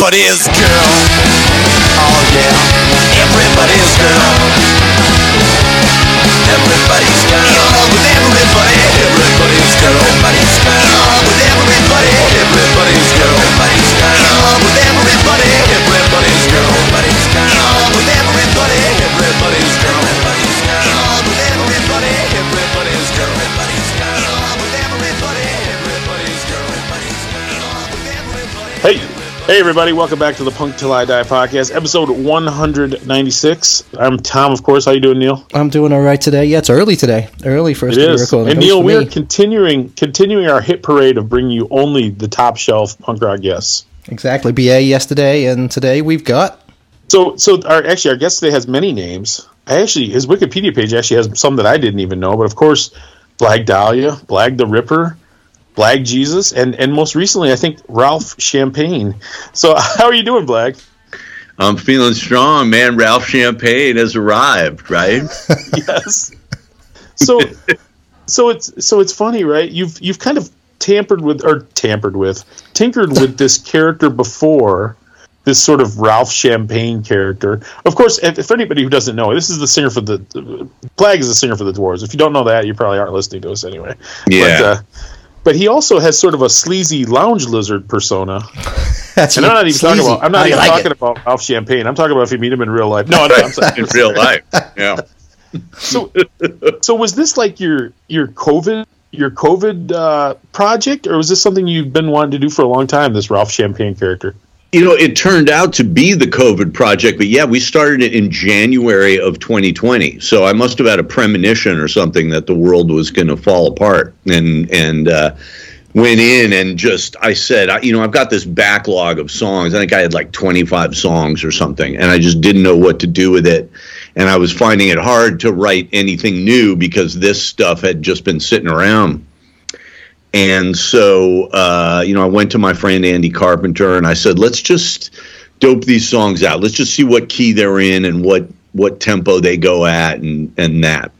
everybody's girl. Hey, everybody! Welcome back to the Punk Till I Die podcast, episode 196. I'm Tom, of course. How you doing, Neil? I'm doing all right today. Yeah, it's early today. Early for us It is. And Neil, we're continuing continuing our hit parade of bringing you only the top shelf punk rock guests. exactly BA yesterday, and today we've got. So, so our actually our guest today has many names. I actually his Wikipedia page actually has some that I didn't even know, but of course, Blag Dahlia, Blag the Ripper, Blag Jesus, and and most recently I think Ralph Champagne. So, how are you doing, Blag? I'm feeling strong, man. Ralph Champagne has arrived, right? yes. So, so it's so it's funny, right? You've you've kind of tampered with or tampered with, tinkered with this character before. This sort of Ralph Champagne character. Of course, if, if anybody who doesn't know, this is the singer for the Blag is the singer for the Dwarves. If you don't know that, you probably aren't listening to us anyway. Yeah. But, uh, but he also has sort of a sleazy lounge lizard persona. That's And I'm not even talking about I'm not even like talking it? about Ralph Champagne. I'm talking about if you meet him in real life. No, no, I'm sorry. In real life. Yeah. so so was this like your your covid your covid uh, project or was this something you've been wanting to do for a long time this ralph champagne character You know, it turned out to be the COVID project, but yeah, we started it in January of 2020. So I must have had a premonition or something that the world was going to fall apart, and and uh, went in and just I said, I, you know, I've got this backlog of songs. I think I had like 25 songs or something, and I just didn't know what to do with it. And I was finding it hard to write anything new because this stuff had just been sitting around. And so, uh, you know, I went to my friend Andy Carpenter and I said, let's just dope these songs out. Let's just see what key they're in and what what tempo they go at and and that.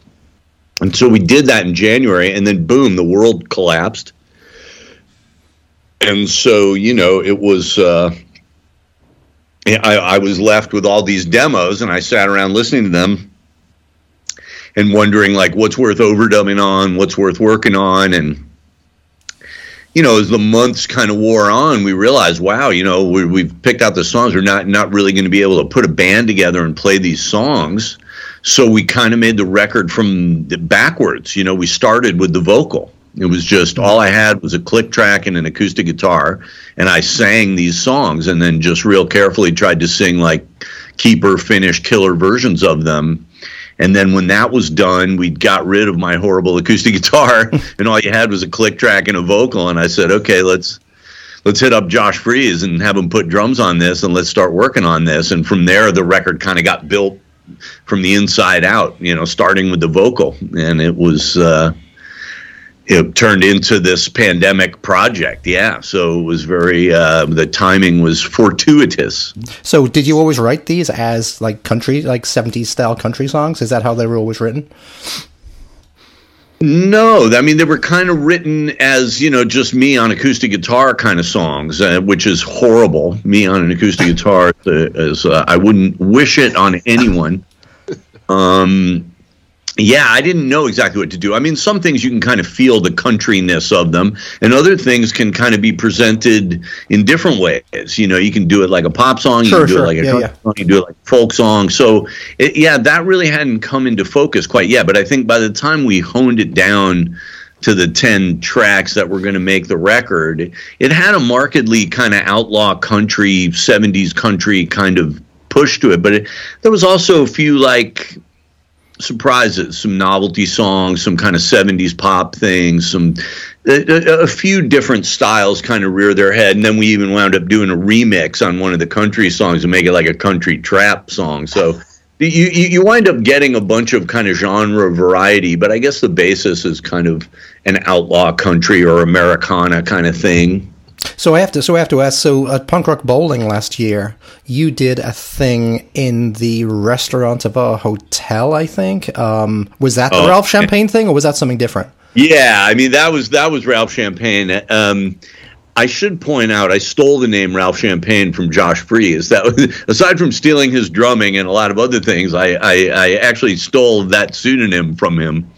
And so we did that in January, and then boom, the world collapsed. And so, you know, it was. Uh, I, I was left with all these demos, and I sat around listening to them and wondering, like, what's worth overdubbing on, what's worth working on, and you know, as the months kind of wore on, we realized, wow, you know, we, we've picked out the songs. We're not not really going to be able to put a band together and play these songs. So we kind of made the record from the backwards. You know, we started with the vocal. It was just mm-hmm. all I had was a click track and an acoustic guitar, and I sang these songs, and then just real carefully tried to sing like keeper, finish, killer versions of them. And then when that was done, we got rid of my horrible acoustic guitar, and all you had was a click track and a vocal. And I said, okay, let's let's hit up Josh Freese and have him put drums on this, and let's start working on this. And from there, the record kind of got built from the inside out. You know, starting with the vocal, and it was. Uh, it turned into this pandemic project, yeah. So it was very. Uh, the timing was fortuitous. So, did you always write these as like country, like 70s style country songs? Is that how they were always written? No, I mean they were kind of written as you know just me on acoustic guitar kind of songs, uh, which is horrible. Me on an acoustic guitar uh, is uh, I wouldn't wish it on anyone. Um, yeah, I didn't know exactly what to do. I mean, some things you can kind of feel the countryness of them, and other things can kind of be presented in different ways. You know, you can do it like a pop song, you Sure, can do sure. it like a Yeah, yeah. song, you can do it like a folk song. So, it, yeah, that really hadn't come into focus quite yet. But I think by the time we honed it down to the 10 tracks that were going to make the record, it had a markedly kind of outlaw country, 70s country kind of push to it. But it, there was also a few like surprises, some novelty songs, some kind of 70s pop things, some a, a- few different styles kind of rear their head. And then we even wound up doing a remix on one of the country songs to make it like a country trap song. So you, you wind up getting a bunch of kind of genre variety, but I guess the basis is kind of an outlaw country or Americana kind of thing. So I have to. So I have to ask. So at Punk Rock Bowling last year, you did a thing in the restaurant of a hotel. I think. Um, was that the Oh, Ralph Champagne thing, or was that something different? Yeah, I mean that was that was Ralph Champagne. Um, I should point out I stole the name Ralph Champagne from Josh Freese. That was, aside from stealing his drumming and a lot of other things, I I, I actually stole that pseudonym from him,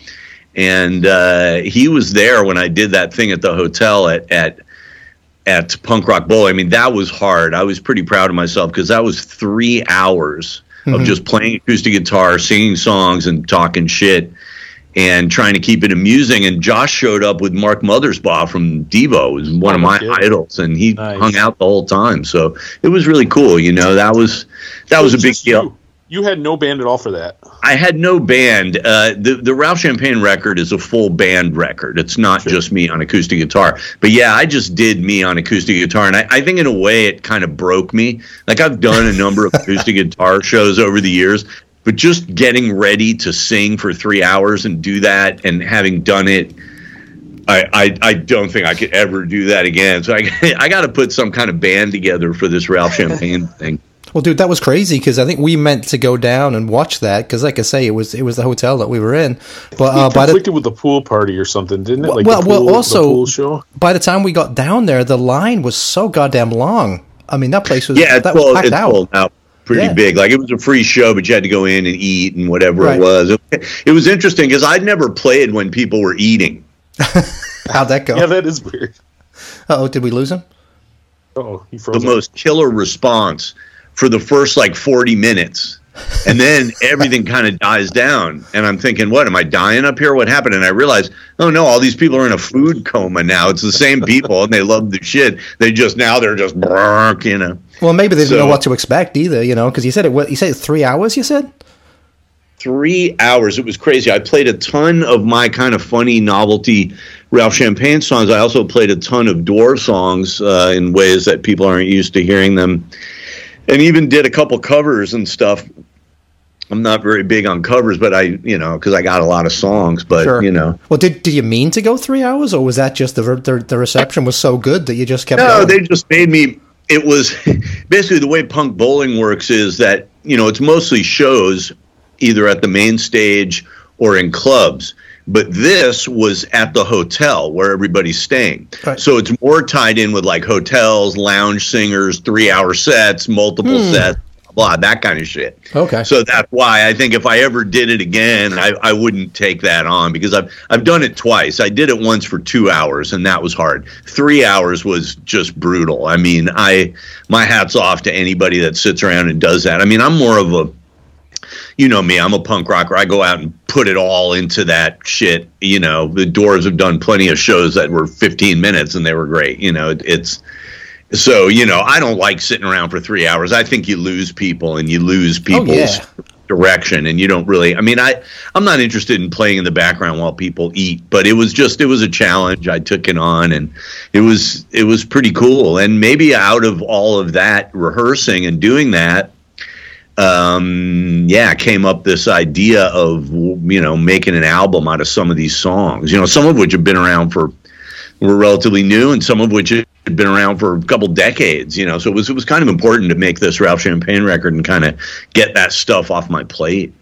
and uh, he was there when I did that thing at the hotel at at at Punk Rock Bowl. I mean, that was hard. I was pretty proud of myself because that was three hours of just playing acoustic guitar, singing songs, and talking shit, and trying to keep it amusing. And Josh showed up with Mark Mothersbaugh from Devo, was one of Oh, my good. idols, and he Nice. hung out the whole time. So it was really cool. You know, that was that was a big deal. You. You had no band at all for that. I had no band. Uh, the the Ralph Champagne record is a full band record. It's not just me on acoustic guitar. But yeah, I just did me on acoustic guitar, and I, I think in a way it kind of broke me. Like I've done a number of acoustic guitar shows over the years, but just getting ready to sing for three hours and do that, and having done it. I, I, I don't think I could ever do that again. So I, I got to put some kind of band together for this Ralph Champagne thing. Well, dude, that was crazy because I think we meant to go down and watch that because, like I say, it was it was the hotel that we were in. But uh, it by the conflicted with the pool party or something, didn't it? Like well, the well, pool, the also pool show. by the time we got down there, the line was so goddamn long. I mean, that place was yeah, it's that was packed it's out. full. Pretty Yeah. big. Like it was a free show, but you had to go in and eat and whatever Right. it was. It was interesting because I'd never played when people were eating. How'd that go? Yeah, that is weird. oh, did we lose him? Oh, he The froze. up. most killer response for the first like 40 minutes. And then everything kind of dies down. And I'm thinking, what? Am I dying up here? What happened? And I realized, oh no, all these people are in a food coma now. It's the same people and they love the shit. They just, now they're just, you know. Well, maybe they didn't know what to expect either. You know, because you said it. What you said? Three hours? You said? three hours. It was crazy. I played a ton of my kind of funny novelty Ralph Champagne songs. I also played a ton of Dwarf songs uh, in ways that people aren't used to hearing them, and even did a couple covers and stuff. I'm not very big on covers, but I, you know, because I got a lot of songs. But Sure. you know, Well, did did you mean to go three hours, or was that just the the, the reception was so good that you just kept No, going? they just made me. It was basically the way punk bowling works is that you know it's mostly shows either at the main stage or in clubs. But this was at the hotel where everybody's staying. Right. So it's more tied in with like hotels, lounge singers, three hour sets, multiple hmm. sets, blah, that kind of shit. Okay. So that's why I think if I ever did it again, I, I wouldn't take that on because I've I've done it twice. I did it once for two hours and that was hard. Three hours was just brutal. I mean, I my hats off to anybody that sits around and does that. I mean, I'm more of a you know me, I'm a punk rocker. I go out and put it all into that shit. You know, the Dwarves have done plenty of shows that were 15 minutes and they were great. You know, it, it's so you know I don't like sitting around for three hours. I think you lose people and you lose oh, people's yeah. direction, and you don't really. I mean, I I'm not interested in playing in the background while people eat, but it was just it was a challenge. I took it on, and it was it was pretty cool. And maybe out of all of that rehearsing and doing that, um, yeah, came up this idea of you know making an album out of some of these songs. You know, some of which have been around for were relatively new, and some of which had been around for a couple decades. You know, so it was it was kind of important to make this Ralph Champagne record and kind of get that stuff off my plate.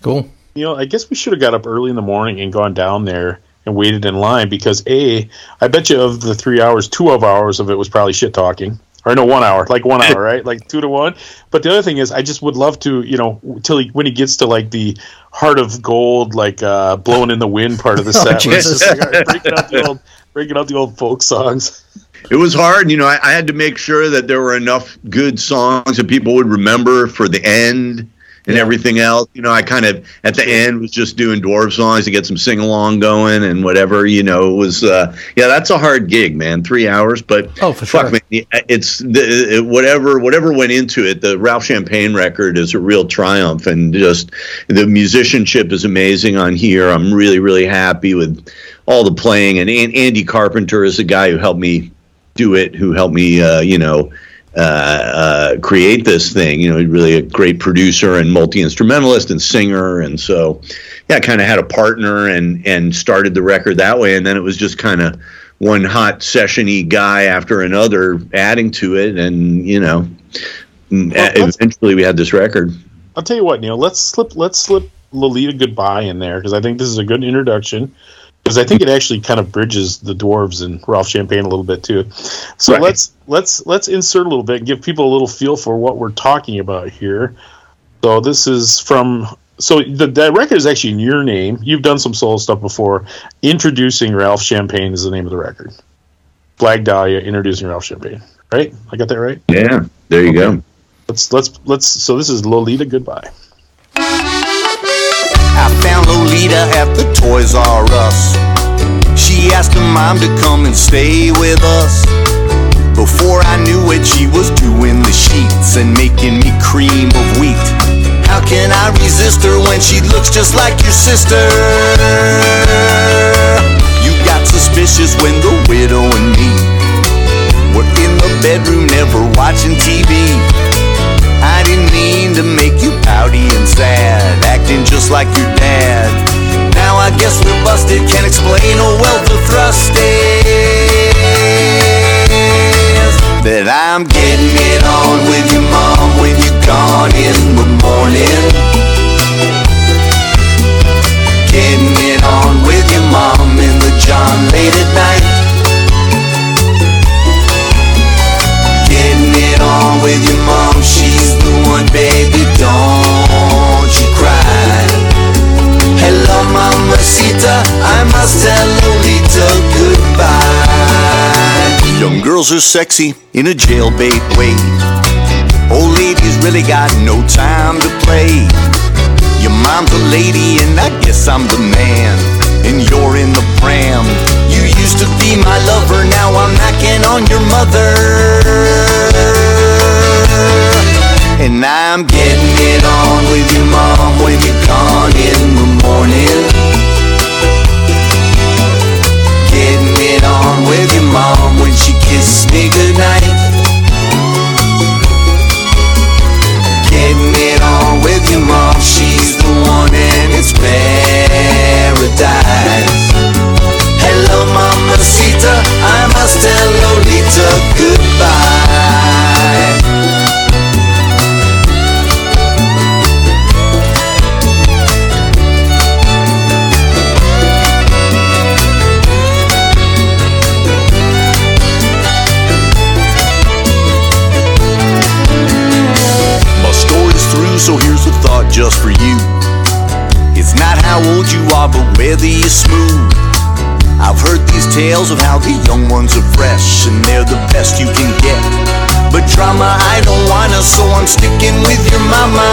cool. You know, I guess we should have got up early in the morning and gone down there and waited in line because a, I bet you of the three hours, two of hours of it was probably shit talking. Or no, one hour, like one hour, right? Like two to one. But the other thing is, I just would love to, you know, till he, when he gets to like the heart of gold, like uh, blowing in the wind part of the Oh, set, where it's Jesus. just like, all right, breaking out the old, breaking out the old folk songs. It was hard, you know. I, I had to make sure that there were enough good songs that people would remember for the end and Yeah. everything else. You know, I kind of at the end was just doing dwarf songs to get some sing along going and whatever. You know, it was uh, yeah, that's a hard gig, man. Three hours, but Oh, for fuck sure. man, it's the, it, whatever whatever went into it. The Ralph Champagne record is a real triumph, and just the musicianship is amazing on here. I'm really really happy with all the playing, and An- Andy Carpenter is the guy who helped me do it, who helped me, uh, you know. Uh, uh, create this thing, you know, he's really a great producer and multi instrumentalist and singer, and so yeah, kind of had a partner and and started the record that way, and then it was just kind of one hot sessiony guy after another adding to it, and you know, mm, Well, eventually we had this record. I'll tell you what, Neil. Let's slip let's slip Lolita goodbye in there because I think this is a good introduction because I think it actually kind of bridges the dwarves and Ralph Champagne a little bit too. So Right. let's let's let's insert a little bit and give people a little feel for what we're talking about here. So this is from so the, the record is actually in your name. You've done some solo stuff before. Introducing Ralph Champagne is the name of the record. Blag Dahlia introducing Ralph Champagne. Right? I got that right? Yeah, there you go. Let's let's let's so this is Lolita Goodbye. I found Lolita at the Toys R Us. She asked her mom to come and stay with us. Before I knew it, she was doing the sheets and making me cream of wheat. How can I resist her when she looks just like your sister? You got suspicious when the widow and me were in the bedroom, never watching TV. I didn't mean to make you pouty and sad, acting just like your dad. Now I guess we're busted, can't explain oh well the thrust is that I'm getting it on with your mom when you're gone in the morning. Getting it on with your mom in the John late at night. Getting it on with your mom, one, baby, don't you cry. Hello, mamacita, I must tell Lolita goodbye. Young girls are sexy in a jailbait way. Old ladies really got no time to play. Your mom's a lady, and I guess I'm the man. And you're in the pram. You used to be my lover, now I'm knocking on your mother. And I'm getting it on with your mom when you're gone in the morning. Getting it on with your mom when she kisses me goodnight. Getting it on with your mom, she's the one and it's paradise. Hello, mamacita, I a thought just for you. It's not how old you are, but whether you're smooth. I've heard these tales of how the young ones are fresh and they're the best you can get. But drama, I don't wanna, so I'm sticking with your mama.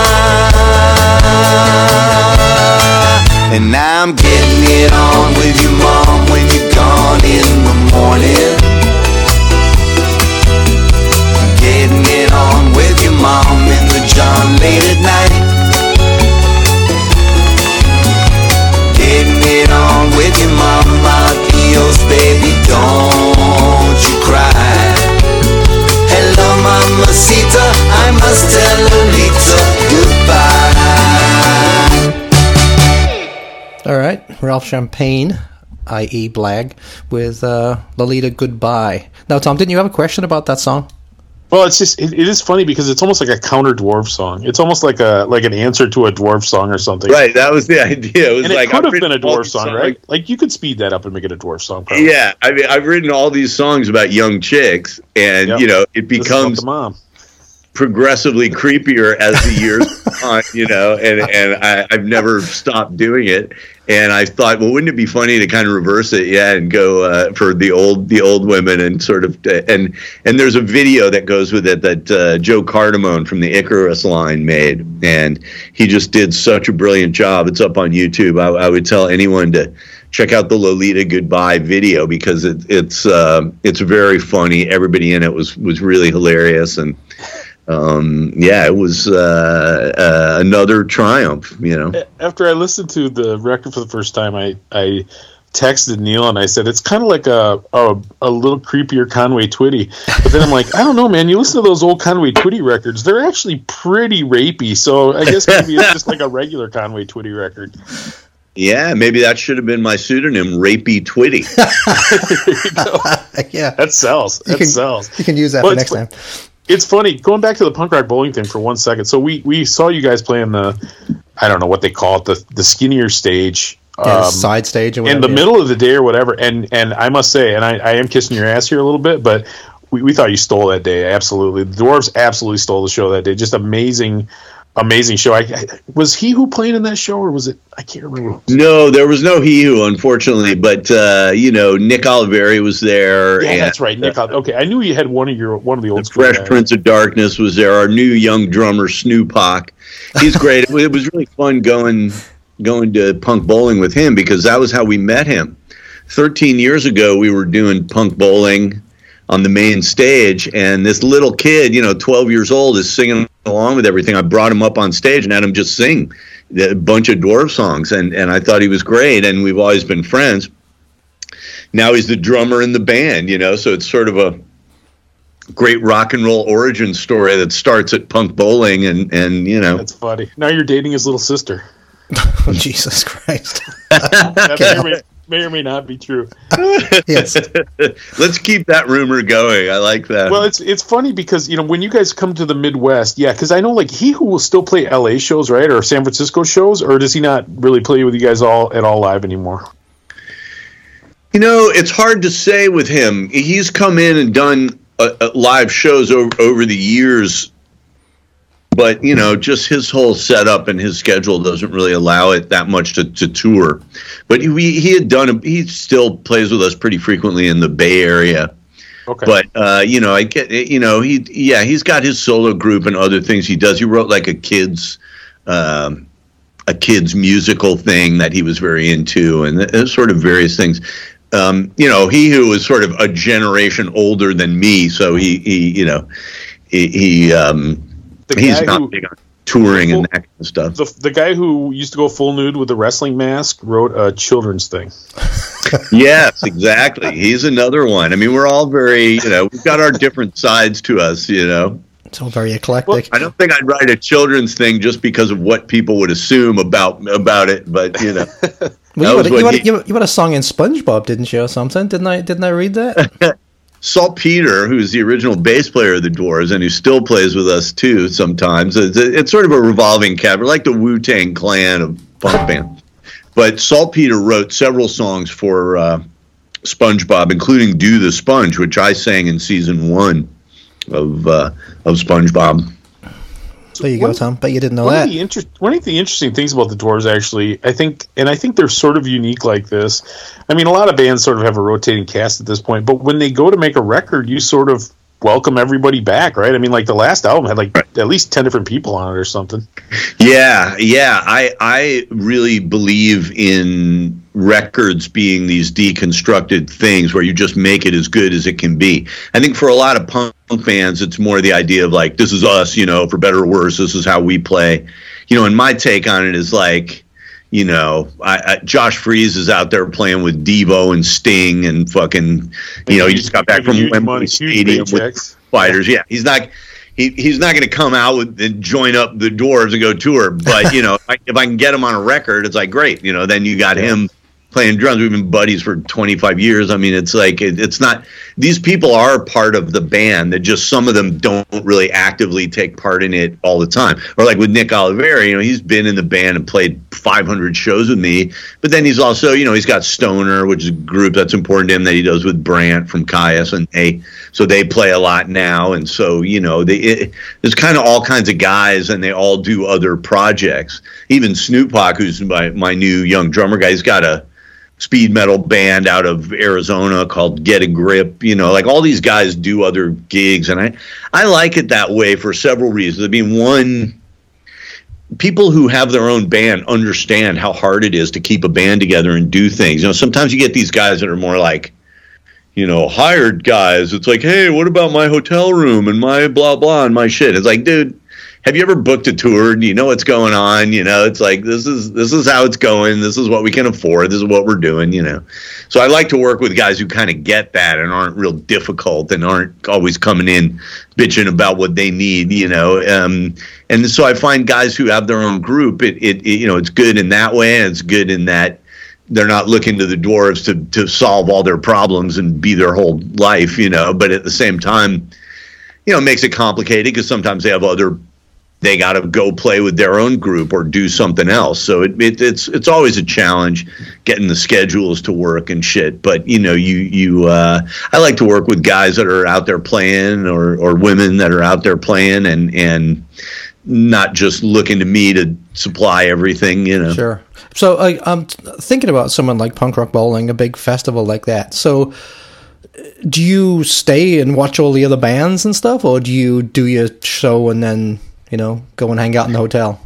And I'm getting it on with your mom when you're gone in the morning. Getting it on with your mom the John late at night. Getting it on with your mama, Dios, baby, don't you cry. Hello, mamacita, I must tell Lolita goodbye. All right, Ralph Champagne, i.e., Blag, with uh, Lolita Goodbye. Now, Tom, didn't you have a question about that song? Well, it's just it, it is funny because it's almost like a counter dwarf song. It's almost like a like an answer to a dwarf song or something. Right, that was the idea. It was And like it could I've have been a dwarf these song, right? Like you could speed that up and make it a dwarf song. Probably. Yeah, I mean, I've written all these songs about young chicks, and Yep. you know, it This is about becomes mom. progressively creepier as the years go on, you know, and and I, I've never stopped doing it. And I thought, well, wouldn't it be funny to kind of reverse it, yeah, and go uh, for the old the old women and sort of uh, and and there's a video that goes with it that uh, Joe Cardamone from the Icarus line made, and he just did such a brilliant job. It's up on YouTube. I, I would tell anyone to check out the Lolita Goodbye video because it, it's uh, it's very funny. Everybody in it was was really hilarious and um, yeah, it was uh, uh, another triumph. You know, After I listened to the record for the first time, I I texted Neil and I said it's kind of like a, a a little creepier Conway Twitty. But then I'm like, I don't know, man. You listen to those old Conway Twitty records; they're actually pretty rapey. So I guess maybe it's just like a regular Conway Twitty record. yeah, maybe that should have been my pseudonym, Rapey Twitty. yeah, That sells. That you can, sells. You can use that Well, for next time. It's funny going back to the punk rock bowling thing for one second. So we we saw you guys playing the I don't know what they call it the the skinnier stage Yeah, um, side stage or in the yeah. middle of the day or whatever. And and I must say, and I, I am kissing your ass here a little bit, but we, we thought you stole that day. Absolutely, the dwarves absolutely stole the show that day. Just amazing, amazing show. I, I was he who played in that show, or was it? I can't remember. No, there was no he who, unfortunately, but uh, you know, Nick Oliveri was there. Yeah, and, that's right. Nick. uh, okay, I knew you had one of your one of the old the Fresh guys. Prince of Darkness was there. Our new young drummer Snoop Hawk. He's great. it was really fun going going to punk bowling with him because that was how we met him. Thirteen years ago, we were doing punk bowling on the main stage, and this little kid, you know, twelve years old, is singing along with everything. I brought him up on stage and had him just sing a bunch of dwarf songs, and and I thought he was great, and we've always been friends. Now he's the drummer in the band, you know, so it's sort of a great rock and roll origin story that starts at punk bowling and and you know That's funny. Now you're dating his little sister. Oh, Jesus Christ. That may, or may, may or may not be true. Yes. let's keep that rumor going i like that Well, it's it's funny because you know when you guys come to the Midwest, yeah, because I know like he who will still play L.A. shows, right, or San Francisco shows, or does he not really play with you guys all at all live anymore? you know it's hard to say with him he's come in and done uh, uh, live shows over, over the years but you know just his whole setup and his schedule doesn't really allow it that much to, to tour but he, he had done he still plays with us pretty frequently in the bay area Okay, but uh, you know, I get you know he yeah he's got his solo group and other things he does. He wrote like a kids um, a kids musical thing that he was very into, and th- sort of various things. Um, you know, he who was sort of a generation older than me, so he he you know he, he um, the he's guy not who big on touring and that kind of stuff. the, the guy who used to go full nude with the wrestling mask wrote a children's thing. yes, exactly. He's another one. I mean, we're all very you know we've got our different sides to us. You know. It's all very eclectic. I don't think I'd write a children's thing just because of what people would assume about about it, but you know, well, you, was had, you, had, he- you, had, you had a song in SpongeBob, didn't you, or something? Didn't I? Didn't I read that? Saltpeter, who's the original bass player of the Dwarves and who still plays with us too sometimes, it's, it's sort of a revolving cab, like the Wu Tang Clan of punk band. But Saltpeter wrote several songs for uh, SpongeBob, including "Do the Sponge," which I sang in season one of uh, of SpongeBob. There you go, Tom. But you didn't know One that. of, the inter- one of the interesting things about the Dwarves, actually, I think, and I think they're sort of unique like this. I mean, a lot of bands sort of have a rotating cast at this point, but when they go to make a record, you sort of welcome everybody back, right? I mean, like the last album had like at least ten different people on it or something. Yeah, yeah. I I really believe in records being these deconstructed things where you just make it as good as it can be. I think for a lot of punk fans, it's more the idea of like this is us, you know, for better or worse, this is how we play. You know, and my take on it is like. You know, I, I, Josh Freese is out there playing with Devo and Sting and fucking. You know, he just got back from Wembley Stadium with fighters. Yeah, he's not. He, he's not going to come out with and join up the dwarves and go tour. But you know, if I, if I can get him on a record, it's like great. You know, then you got him playing drums. We've been buddies for 25 years. I mean, it's like it, it's not. These people are part of the band. That just some of them don't really actively take part in it all the time. Or like with Nick Oliveri, you know, he's been in the band and played 500 shows with me. But then he's also, you know, he's got Stoner, which is a group that's important to him that he does with Brant from Kyuss, and they so they play a lot now. And so you know, they it, there's kind of all kinds of guys, and they all do other projects. Even Snoop Hawk, who's my my new young drummer guy, he's got a speed metal band out of Arizona called Get a Grip. You know, like all these guys do other gigs, and I I like it that way for several reasons. I mean, one. People who have their own band understand how hard it is to keep a band together and do things. You know, sometimes you get these guys that are more like, you know, hired guys. It's like, hey, what about my hotel room and my blah blah and my shit? It's like, dude, have you ever booked a tour? Do you know what's going on? You know, it's like this is this is how it's going. This is what we can afford. This is what we're doing. You know, so I like to work with guys who kind of get that and aren't real difficult and aren't always coming in bitching about what they need. You know, um, and so I find guys who have their own group. It, it, it you know it's good in that way, and it's good in that they're not looking to the dwarves to to solve all their problems and be their whole life. You know, but at the same time, you know, it makes it complicated because sometimes they have other they got to go play with their own group or do something else. So it, it, it's it's always a challenge getting the schedules to work and shit. But you know, you you uh, I like to work with guys that are out there playing or or women that are out there playing and and not just looking to me to supply everything. You know, Sure. So I, I'm thinking about someone like Punk Rock Bowling, a big festival like that. So do you stay and watch all the other bands and stuff, or do you do your show and then you know go and hang out in the hotel?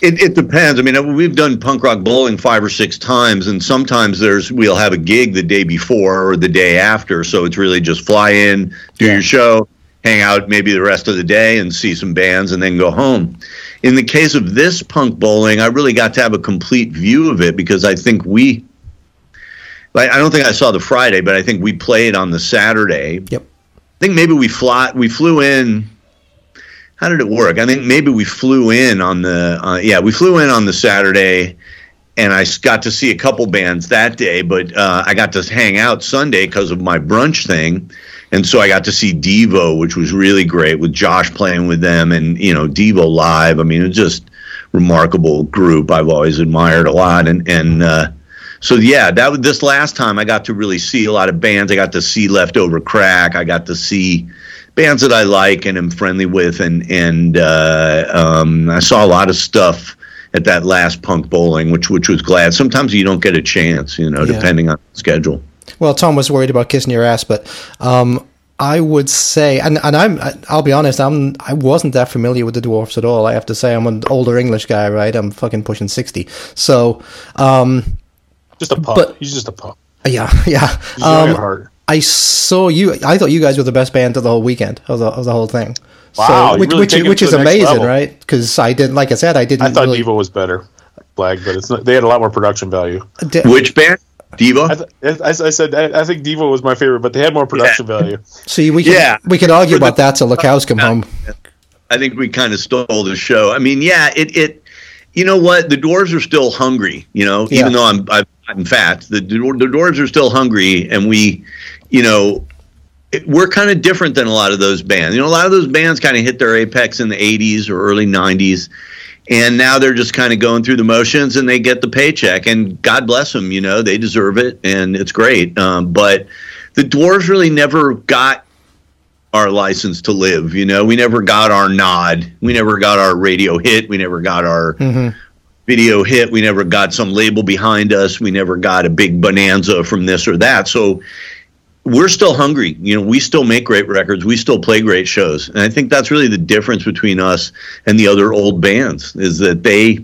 It, it depends. I mean, we've done punk rock bowling five or six times, and sometimes there's we'll have a gig the day before or the day after. So it's really just fly in, do Yeah. your show, hang out maybe the rest of the day, and see some bands, and then go home. In the case of this punk bowling, I really got to have a complete view of it because I think we. Like, I don't think I saw the Friday, but I think we played on the Saturday. Yep. I think maybe we fly we flew in. How did it work? I think maybe we flew in on the uh, yeah we flew in on the Saturday, and I got to see a couple bands that day, but uh, I got to hang out Sunday because of my brunch thing, and so I got to see Devo, which was really great with Josh playing with them, and you know Devo live. I mean, it was just remarkable group I've always admired a lot, and and. Uh, so yeah, that this last time I got to really see a lot of bands. I got to see Leftover Crack. I got to see bands that I like and am friendly with, and and uh, um, I saw a lot of stuff at that last punk bowling, which which was glad. Sometimes you don't get a chance, you know, Yeah. depending on the schedule. Well, Tom was worried about kissing your ass, but um, I would say, and, and I'm, I'll be honest, I'm, I wasn't that familiar with the dwarfs at all. I have to say, I'm an older English guy, right? I'm fucking pushing sixty, so um, Just a pup. But- He's just a pup. yeah, yeah. He's young at Um, heart. I saw you. I thought you guys were the best band of the whole weekend of the, of the whole thing. Wow, so, which really which, take which is amazing, level. right? Because I didn't, like I said, I didn't. I thought really, Devo was better, Blag, but it's not, they had a lot more production value. di- Which band? Devo. I, th- I, I said I, I think Devo was my favorite, but they had more production value. See, we can Yeah. we can argue For the- about that till the cows come home. I think we kind of stole the show. I mean, yeah, it, it you know what? The Dwarves are still hungry, you know, Yeah. even though I'm I've gotten fat. The, the Dwarves are still hungry, and we, you know, it, we're kind of different than a lot of those bands. You know, a lot of those bands kind of hit their apex in the 80s or early 90s. And now they're just kind of going through the motions and they get the paycheck. And God bless them, you know, they deserve it and it's great. Um, but the Dwarves really never got our license to live. You know, we never got our nod. We never got our radio hit. We never got our video hit. We never got some label behind us. We never got a big bonanza from this or that. So we're still hungry. You know, we still make great records. We still play great shows. And I think that's really the difference between us and the other old bands is that they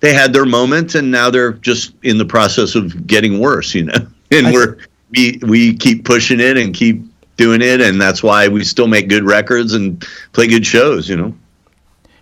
they had their moment and now they're just in the process of getting worse, you know. And we're we we keep pushing it and keep doing it and that's why we still make good records and play good shows, you know.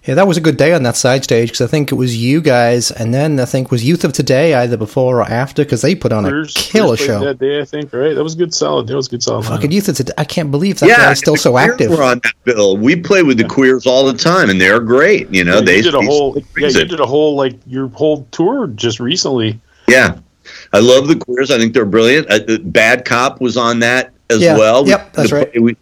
Yeah, that was a good day on that side stage because I think it was you guys, and then I think was Youth of Today either before or after because they put on a killer show. That day, I think, right? That was good, solid. That was good, solid. Fucking lineup. Youth of Today, I can't believe that guy's still the so active. We're on that bill. We play with the queers all the time and they're great, you know. Yeah, they you did a whole, yeah, you did a whole like your whole tour just recently. Yeah, I love the queers. I think they're brilliant. Uh, uh, Bad Cop was on that as Yeah. well. Yep, that's The- right. We,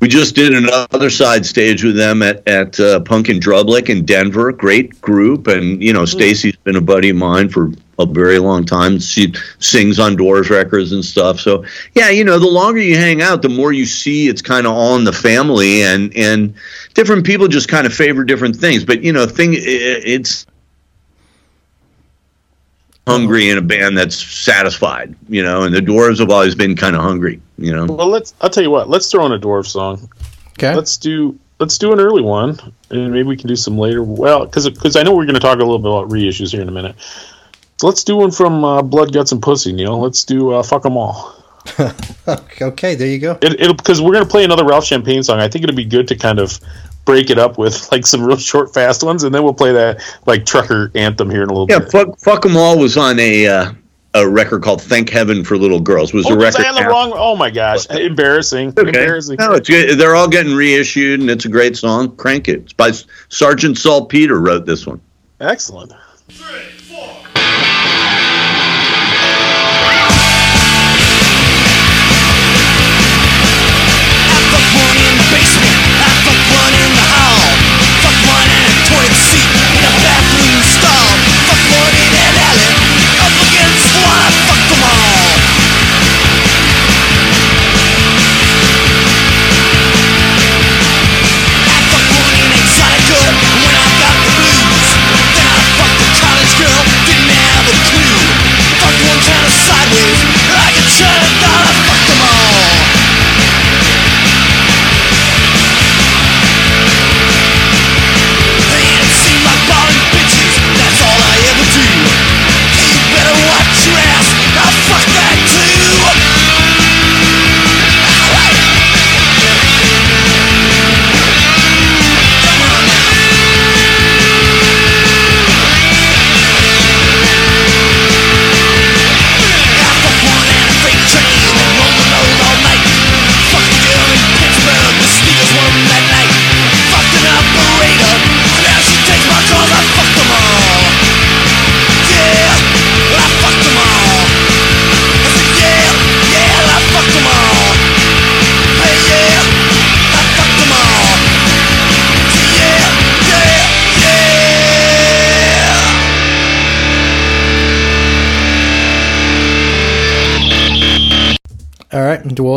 we just did another side stage with them at at uh, Punk in Drublic in Denver. Great group, and you know Stacy's been a buddy of mine for a very long time. She sings on Dwarves records and stuff. So yeah, you know, the longer you hang out, the more you see it's kind of all in the family, and and different people just kind of favor different things. But you know, thing it's hungry in a band that's satisfied, you know, and the Dwarves have always been kind of hungry, you know. Well, let's. I'll tell you what. Let's throw in a dwarf song. Okay, Let's do. Let's do an early one, and maybe we can do some later. Well, because because I know we're going to talk a little bit about reissues here in a minute. So let's do one from uh, Blood, Guts, and Pussy, Neil. Let's do uh, "Fuck 'Em All." okay, there you go. It, because we're going to play another Ralph Champagne song. I think it'd be good to kind of break it up with like some real short, fast ones, and then we'll play that like trucker anthem here in a little Yeah, bit. fuck, fuck 'em all was on a uh, a record called "Thank Heaven for Little Girls." Was Oh, a record. I on the wrong? Oh my gosh! Embarrassing! Okay. Embarrassing! No, it's good. They're all getting reissued, and it's a great song. Crank it. It's by Sergeant Saltpeter wrote this one. Excellent. I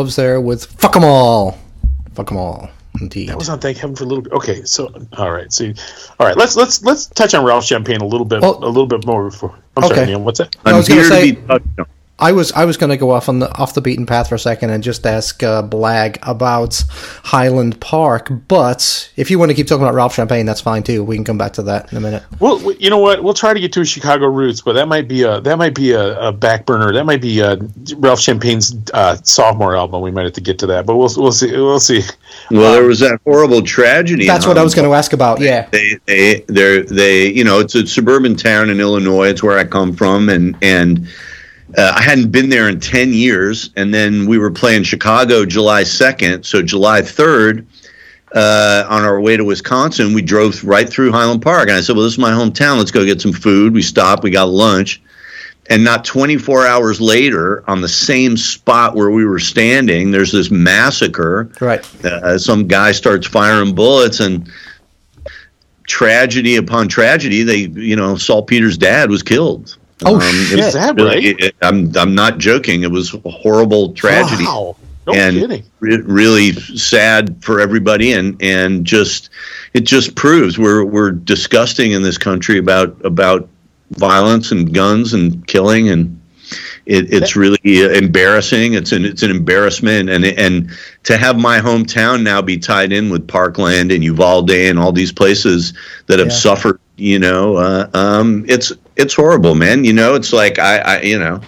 right, dwarves there with fuck 'em all, fuck 'em all. Indeed. That was on Thank Heaven for a little bit. Okay, so all right, see, all right, let's let's let's touch on Ralph Champagne a little bit, Well- a little bit more before. I'm Okay. sorry, Neil. What's that? I I'm was gonna here say- to be touched on. I was I was going to go off on the off the beaten path for a second and just ask uh, Blag about Highland Park, but if you want to keep talking about Ralph Champagne, that's fine too. We can come back to that in a minute. Well, you know what? We'll try to get to Chicago roots, but that might be a that might be a, a back burner. That might be uh Ralph Champagne's uh, sophomore album. We might have to get to that, but we'll we'll see. We'll see. Well, there was that horrible tragedy. That's what I was going to ask about. Yeah, they they they they you know it's a suburban town in Illinois. It's where I come from, and and uh, I hadn't been there in ten years. And then we were playing Chicago July second, so July third. Uh, on our way to Wisconsin, we drove right through Highland Park, and I said, "Well, this is my hometown. Let's go get some food." We stopped. We got lunch, and not 24 hours later, on the same spot where we were standing, there's this massacre right. uh, some guy starts firing bullets and tragedy upon tragedy they you know saltpeter's dad was killed Oh, it shit. was that really- right? it- I'm, I'm not joking it was a horrible tragedy Wow. No and kidding. re- really sad for everybody and and just it just proves we're we're disgusting in this country about about violence and guns and killing and it, it's really uh, embarrassing. It's an it's an embarrassment, and and to have my hometown now be tied in with Parkland and Uvalde and all these places that have Yeah. suffered, you know, uh, um, it's it's horrible, man. You know, it's like I, I you know,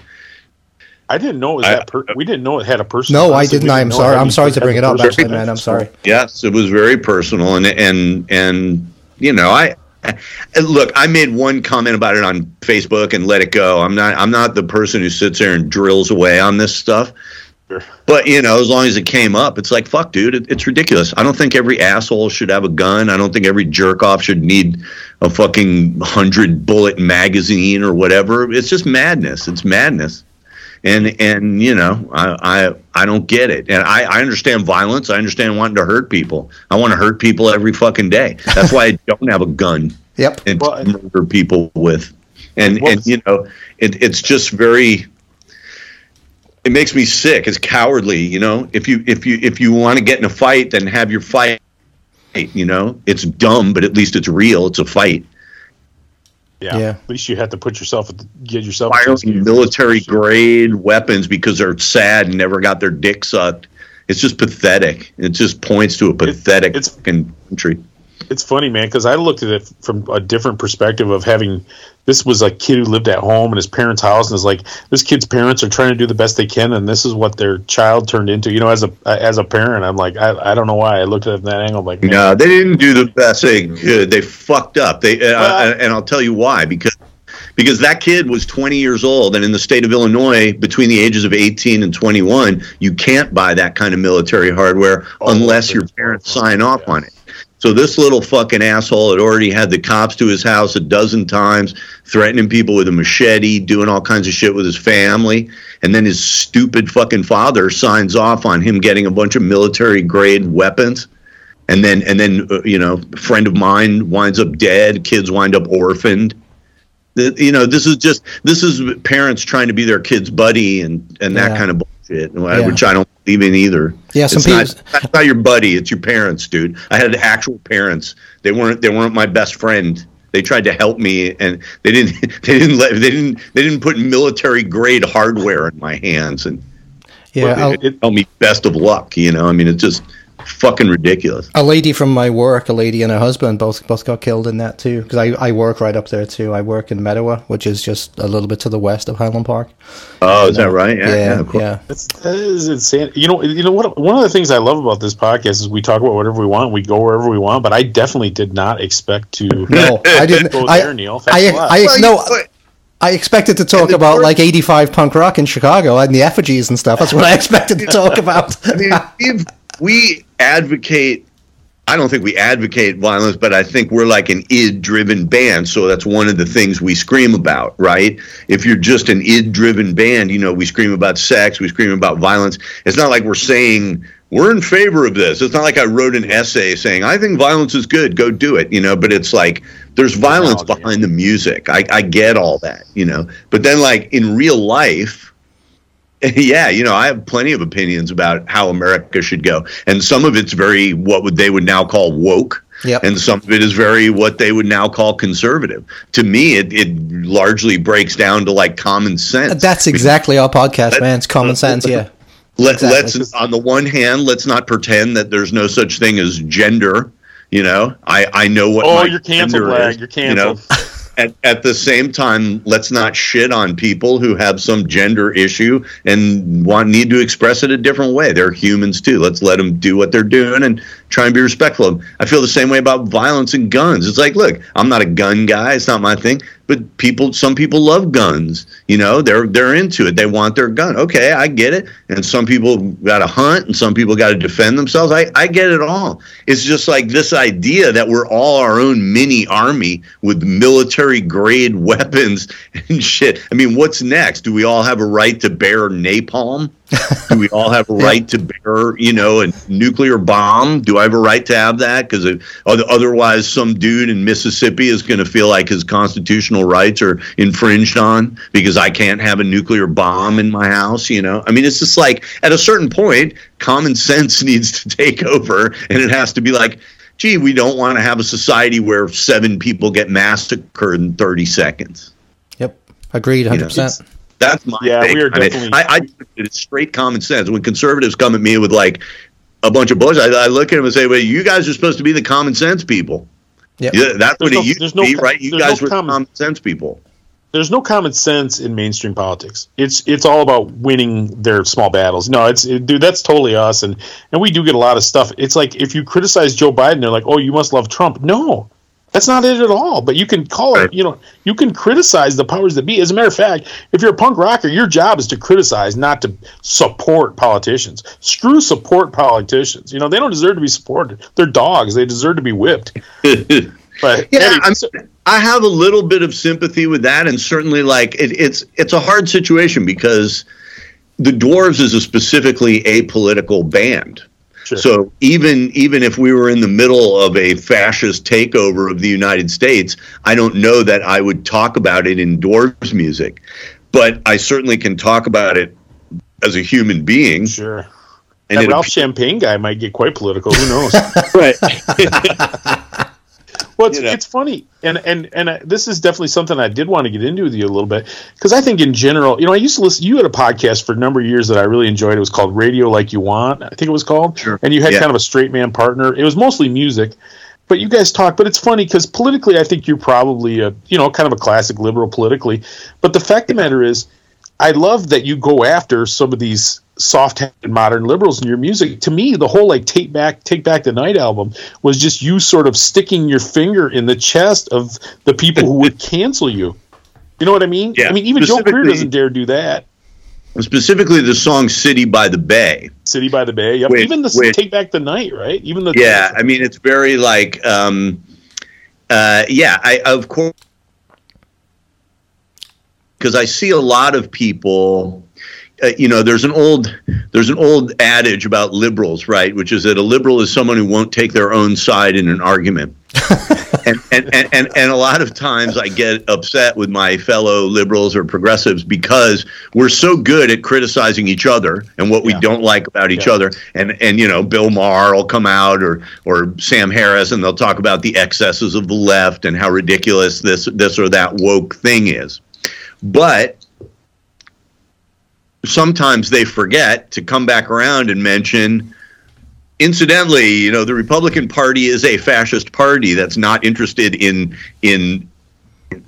I didn't know it was I- that. Per- we didn't know it had a person. No, I honestly, didn't. I'm sorry. I'm sorry to bring it up. Actually, man, I'm sorry. Yes, it was very personal, and and and you know, I and look. I made one comment about it on Facebook and let it go. I'm not I'm not the person who sits there and drills away on this stuff. Sure. But you know, as long as it came up, it's like fuck, dude. It, it's ridiculous. I don't think every asshole should have a gun. I don't think every jerk off should need a fucking hundred bullet magazine or whatever. It's just madness. It's madness and and you know I, I I don't get it, and I, I understand violence. I understand wanting to hurt people. I want to hurt people every fucking day. That's why I don't have a gun Yep. and Well, murder people with, and and you know it, it's just very. It makes me sick. It's cowardly, you know. If you if you if you want to get in a fight, then have your fight. You know, it's dumb, but at least it's real. It's a fight. Yeah. Yeah. At least you had to put yourself at the, get yourself firing military grade weapons because they're sad and never got their dick sucked. It's just pathetic. It just points to a pathetic it's- fucking country. It's funny, man, because I looked at it from a different perspective of having this was a kid who lived at home in his parents' house, and it's like this kid's parents are trying to do the best they can, and this is what their child turned into. You know, as a as a parent, I'm like, I, I don't know why I looked at it from that angle. Like, man, No, they didn't do the best they could. They fucked up. They uh, Well- and I'll tell you why because because that kid was 20 years old and in the state of Illinois between the ages of 18 and 21 you can't buy that kind of military hardware Oh, unless your parents sign off Yeah. on it. So this little fucking asshole had already had the cops to his house a dozen times, threatening people with a machete, doing all kinds of shit with his family, and then his stupid fucking father signs off on him getting a bunch of military grade weapons. And then, and then, uh, you know, a friend of mine winds up dead. Kids wind up orphaned. The, you know, this is just this is parents trying to be their kid's buddy and and that Yeah. kind of bullshit, Yeah. which I don't believe in either. Yeah, some it's not, people- that's not your buddy. It's your parents, dude. I had actual parents. They weren't. They weren't my best friend. They tried to help me, and they didn't. They didn't let. They didn't. They didn't put military grade hardware in my hands and Yeah. Well, it- it- me best of luck. You know. I mean, it's just fucking ridiculous. a lady from my work, a lady and her husband, both both got killed in that too. Because I, I work right up there too. I work in Mettawa, which is just a little bit to the west of Highland Park. Oh, is that right? Yeah, Yeah. yeah. of course. That's, that is insane. You know, you know what? One of the things I love about this podcast is we talk about whatever we want, we go wherever we want. But I definitely did not expect to No, I didn't. go I, there, Neil. Thanks I, a lot. I, no, you- I expected to talk about worst- like '85 punk rock in Chicago and the effigies and stuff. That's what I expected to talk about. I mean, we've, we advocate. I don't think we advocate violence, but I think we're like an id-driven band. So that's one of the things we scream about, right? If you're just an id-driven band, you know, we scream about sex, we scream about violence. It's not like we're saying we're in favor of this. It's not like I wrote an essay saying I think violence is good, go do it, you know. But it's like there's violence behind the music. I, I get all that, you know. But then, like in real life, yeah, you know, I have plenty of opinions about how America should go, and some of it's very what would they would now call woke. Yep. And some of it is very what they would now call conservative. To me, it, it largely breaks down to like common sense. That's exactly our podcast, man. It's common sense, yeah. Let, exactly. Let's on the one hand, let's not pretend that there's no such thing as gender. You know, I I know what. Oh, my you're canceled, gender Blag. You're you know? at, at the same time, let's not shit on people who have some gender issue and want need to express it a different way. They're humans too. Let's let them do what they're doing and try and be respectful of them. I feel the same way about violence and guns. It's like, look, I'm not a gun guy. It's not my thing. But people, some people love guns. You know, they're they're into it. They want their gun. Okay, I get it. And some people got to hunt, and some people got to defend themselves. I I get it all. It's just like this idea that we're all our own mini army with military grade weapons and shit. I mean, what's next? Do we all have a right to bear napalm? Do we all have a right to bear, you know, a nuclear bomb? Do I have a right to have that? Because otherwise, some dude in Mississippi is going to feel like his constitutional rights are infringed on because I can't have a nuclear bomb in my house. You know, I mean, it's just like at a certain point, common sense needs to take over, and it has to be like, gee, we don't want to have a society where seven people get massacred in thirty seconds. Yep. Agreed, 100%. That's my Yeah, thing. we are I mean, definitely- I, I it's straight common sense. When conservatives come at me with like a bunch of bullshit, I, I look at them and say, "Well, you guys are supposed to be the common sense people. Yep. Yeah, that's what There's no- it used to no be, right? You guys no were common- common sense people. There's no common sense in mainstream politics. It's it's all about winning their small battles. No, it's it, dude. That's totally us, and and we do get a lot of stuff. It's like if you criticize Joe Biden, they're like, oh, you must love Trump. No, that's not it at all. But you can call Right. it. You know, you can criticize the powers that be. As a matter of fact, if you're a punk rocker, your job is to criticize, not to support politicians. Screw support politicians. You know, they don't deserve to be supported. They're dogs. They deserve to be whipped. But Yeah, anyway, I'm, so- I have a little bit of sympathy with that, and certainly like it, it's it's a hard situation because the Dwarves is a specifically apolitical band. Sure. So even even if we were in the middle of a fascist takeover of the United States, I don't know that I would talk about it in Dwarves music, but I certainly can talk about it as a human being. sure. And that it Ralph appears- Champagne guy might get quite political. Who knows? Right. well, it's, You know. it's funny, and and and uh, this is definitely something I did want to get into with you a little bit because I think in general, you know, I used to listen. You had a podcast for a number of years that I really enjoyed. It was called Radio Like You Want. I think it was called. Sure. And you had Yeah. kind of a straight man partner. It was mostly music. But you guys talk, but it's funny because politically, I think you're probably a, you know, kind of a classic liberal politically. But the fact of the matter is, I love that you go after some of these soft-headed modern liberals in your music. To me, the whole like "Take Back, Take Back the Night" album was just you sort of sticking your finger in the chest of the people who would cancel you. You know what I mean? Yeah, I mean, even Joe Greer doesn't dare do that. specifically the song "City by the Bay." City by the Bay. Yep. Even the "Take Back the Night," right? Even the Yeah, I mean it's very like, um, uh, yeah, I of course because I see a lot of people. Uh, you know, there's an old there's an old adage about liberals, right? Which is that a liberal is someone who won't take their own side in an argument. and, and, and, and, and a lot of times I get upset with my fellow liberals or progressives because we're so good at criticizing each other and what we don't like about each Yeah. other. And and you know, Bill Maher will come out or or Sam Harris and they'll talk about the excesses of the left and how ridiculous this this or that woke thing is. But sometimes they forget to come back around and mention incidentally you know the republican party is a fascist party that's not interested in in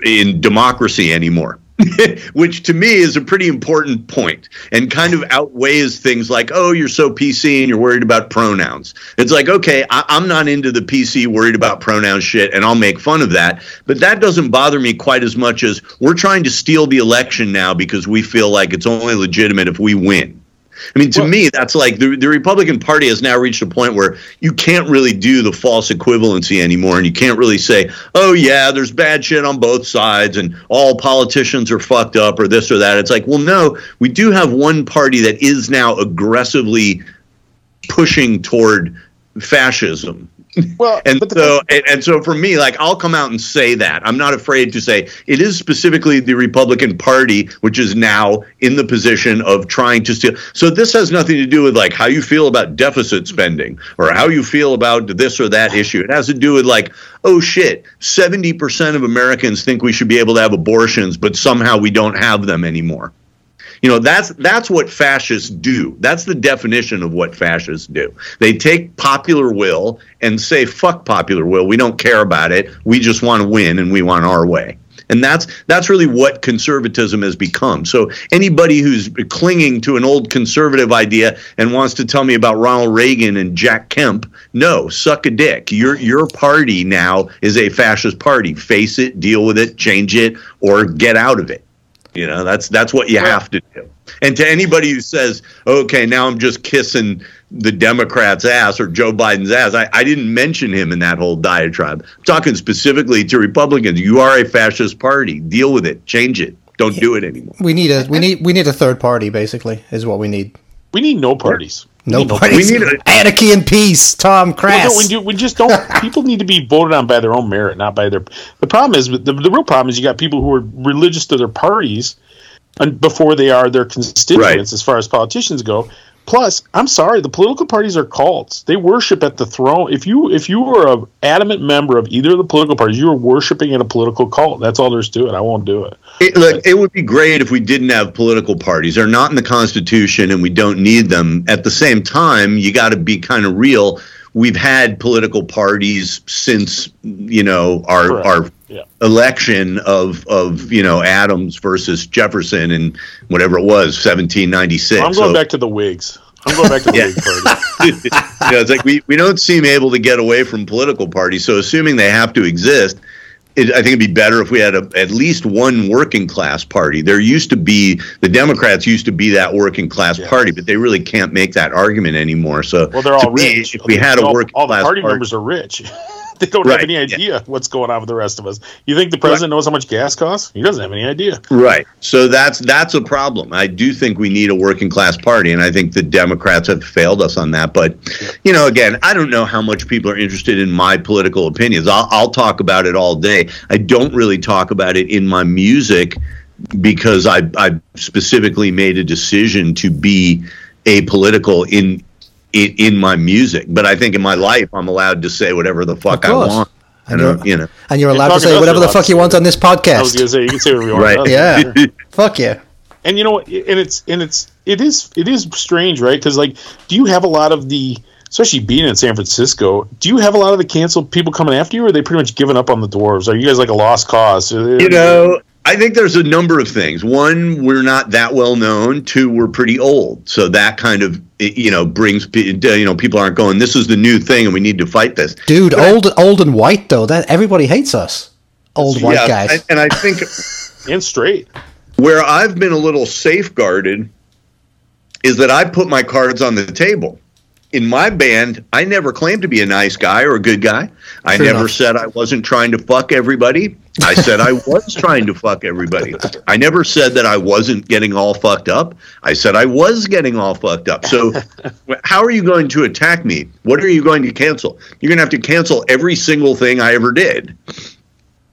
in democracy anymore which to me is a pretty important point and kind of outweighs things like oh you're so pc and you're worried about pronouns. It's like okay I, i'm not into the pc worried about pronoun shit and i'll make fun of that. But that doesn't bother me quite as much as we're trying to steal the election now because we feel like it's only legitimate if we win I mean, to Well- me, that's like the, the Republican Party has now reached a point where you can't really do the false equivalency anymore. And you can't really say, oh, yeah, there's bad shit on both sides and all politicians are fucked up or this or that. It's like, well, no, we do have one party that is now aggressively pushing toward fascism. Well, and so and, and so for me, like I'll come out and say that I'm not afraid to say it is specifically the Republican Party which is now in the position of trying to steal. So this has nothing to do with like how you feel about deficit spending or how you feel about this or that issue. It has to do with like, oh shit, seventy percent of Americans think we should be able to have abortions, but somehow we don't have them anymore. You know, that's that's what fascists do. That's the definition of what fascists do. They take popular will and say, fuck popular will. We don't care about it. We just want to win and we want our way. And that's that's really what conservatism has become. So anybody who's clinging to an old conservative idea and wants to tell me about Ronald Reagan and Jack Kemp, no, suck a dick. Your your party now is a fascist party. Face it, deal with it, change it, or get out of it. You know, that's that's what you have to do. And to anybody who says, "Okay, now I'm just kissing the Democrats' ass or Joe Biden's ass," I, I didn't mention him in that whole diatribe. I'm talking specifically to Republicans. You are a fascist party. Deal with it. Change it. Don't do it anymore. We need a we need we need a third party. Basically, is what we need. We need no parties. No We need parties. We need a- Anarchy and peace. Tom Well, Crass. no, we, do, we just don't. people need to be voted on by their own merit, not by their. The problem is the, the real problem is you got people who are religious to their parties, and before they are their constituents, Right. as far as politicians go. Plus, I'm sorry, the political parties are cults. They worship at the throne. If you if you were a adamant member of either of the political parties, you are worshiping in a political cult. That's all there's to it. I won't do it. It, look, it would be great if we didn't have political parties. They're not in the Constitution, and we don't need them. At the same time, you got to be kind of real. We've had political parties since you know our Correct. our Yeah. election of of you know Adams versus Jefferson and whatever it was, seventeen ninety six. I'm going back to the Whigs. I'm going back to the Yeah. Whig party. you know, it's like we, we don't seem able to get away from political parties. So assuming they have to exist, it, I think it'd be better if we had a, at least one working class party. There used to be the Democrats used to be that working class Yeah. party, but they really can't make that argument anymore. So Well, they're all me, rich. if we had a working all the class party party, members are rich. they don't Right, have any yeah. idea what's going on with the rest of us. You think the president knows how much gas costs? He doesn't have any idea. Right. So that's that's a problem. I do think we need a working class party, and I think the Democrats have failed us on that. But you know, again, I don't know how much people are interested in my political opinions. I'll, I'll talk about it all day. I don't really talk about it in my music because I I specifically made a decision to be apolitical in. In, in my music, but I think in my life I'm allowed to say whatever the fuck I want. And I you're- you know, and you're allowed to talking say to us, whatever the fuck you want on this I was podcast. going to say you can say whatever you want. Right. Yeah. Fuck yeah. and you know, what? and it's and it's it is it is strange, right? Because like, do you have a lot of the especially being in San Francisco, do you have a lot of the canceled people coming after you, or are they pretty much giving up on the dwarves? Are you guys like a lost cause? You know, I think there's a number of things. One, we're not that well known. Two, we're pretty old, so that kind of you know brings uh, you know people aren't going. This is the new thing, and we need to fight this. Dude, old old and white though. That everybody hates us. Old white Yeah, guys. and- and I think and straight. where I've been a little safeguarded is that I put my cards on the table. In my band, I never claimed to be a nice guy or a good guy. I never enough. said I wasn't trying to fuck everybody. I said I was trying to fuck everybody. I never said that I wasn't getting all fucked up. I said I was getting all fucked up. So, how are you going to attack me? What are you going to cancel? You're going to have to cancel every single thing I ever did.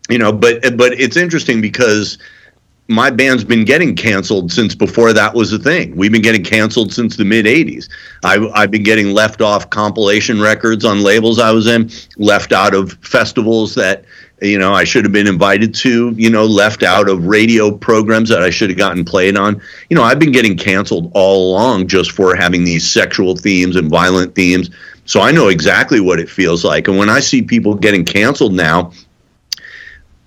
You know, but but it's interesting because my band's been getting canceled since before that was a thing. We've been getting canceled since the mid 80s. I've, I've been getting left off compilation records on labels I was in, left out of festivals that, you know, I should have been invited to, you know, left out of radio programs that I should have gotten played on. You know, I've been getting canceled all along just for having these sexual themes and violent themes. So I know exactly what it feels like. And when I see people getting canceled now,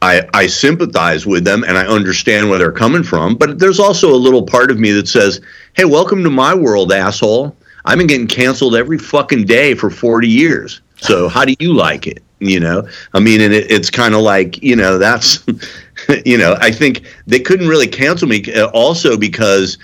I, I sympathize with them and I understand where they're coming from. But there's also a little part of me that says, hey, welcome to my world, asshole. I've been getting canceled every fucking day for 40 years. So how do you like it? You know, I mean, and it, it's kind of like, you know, that's, you know, I think they couldn't really cancel me uh, also because,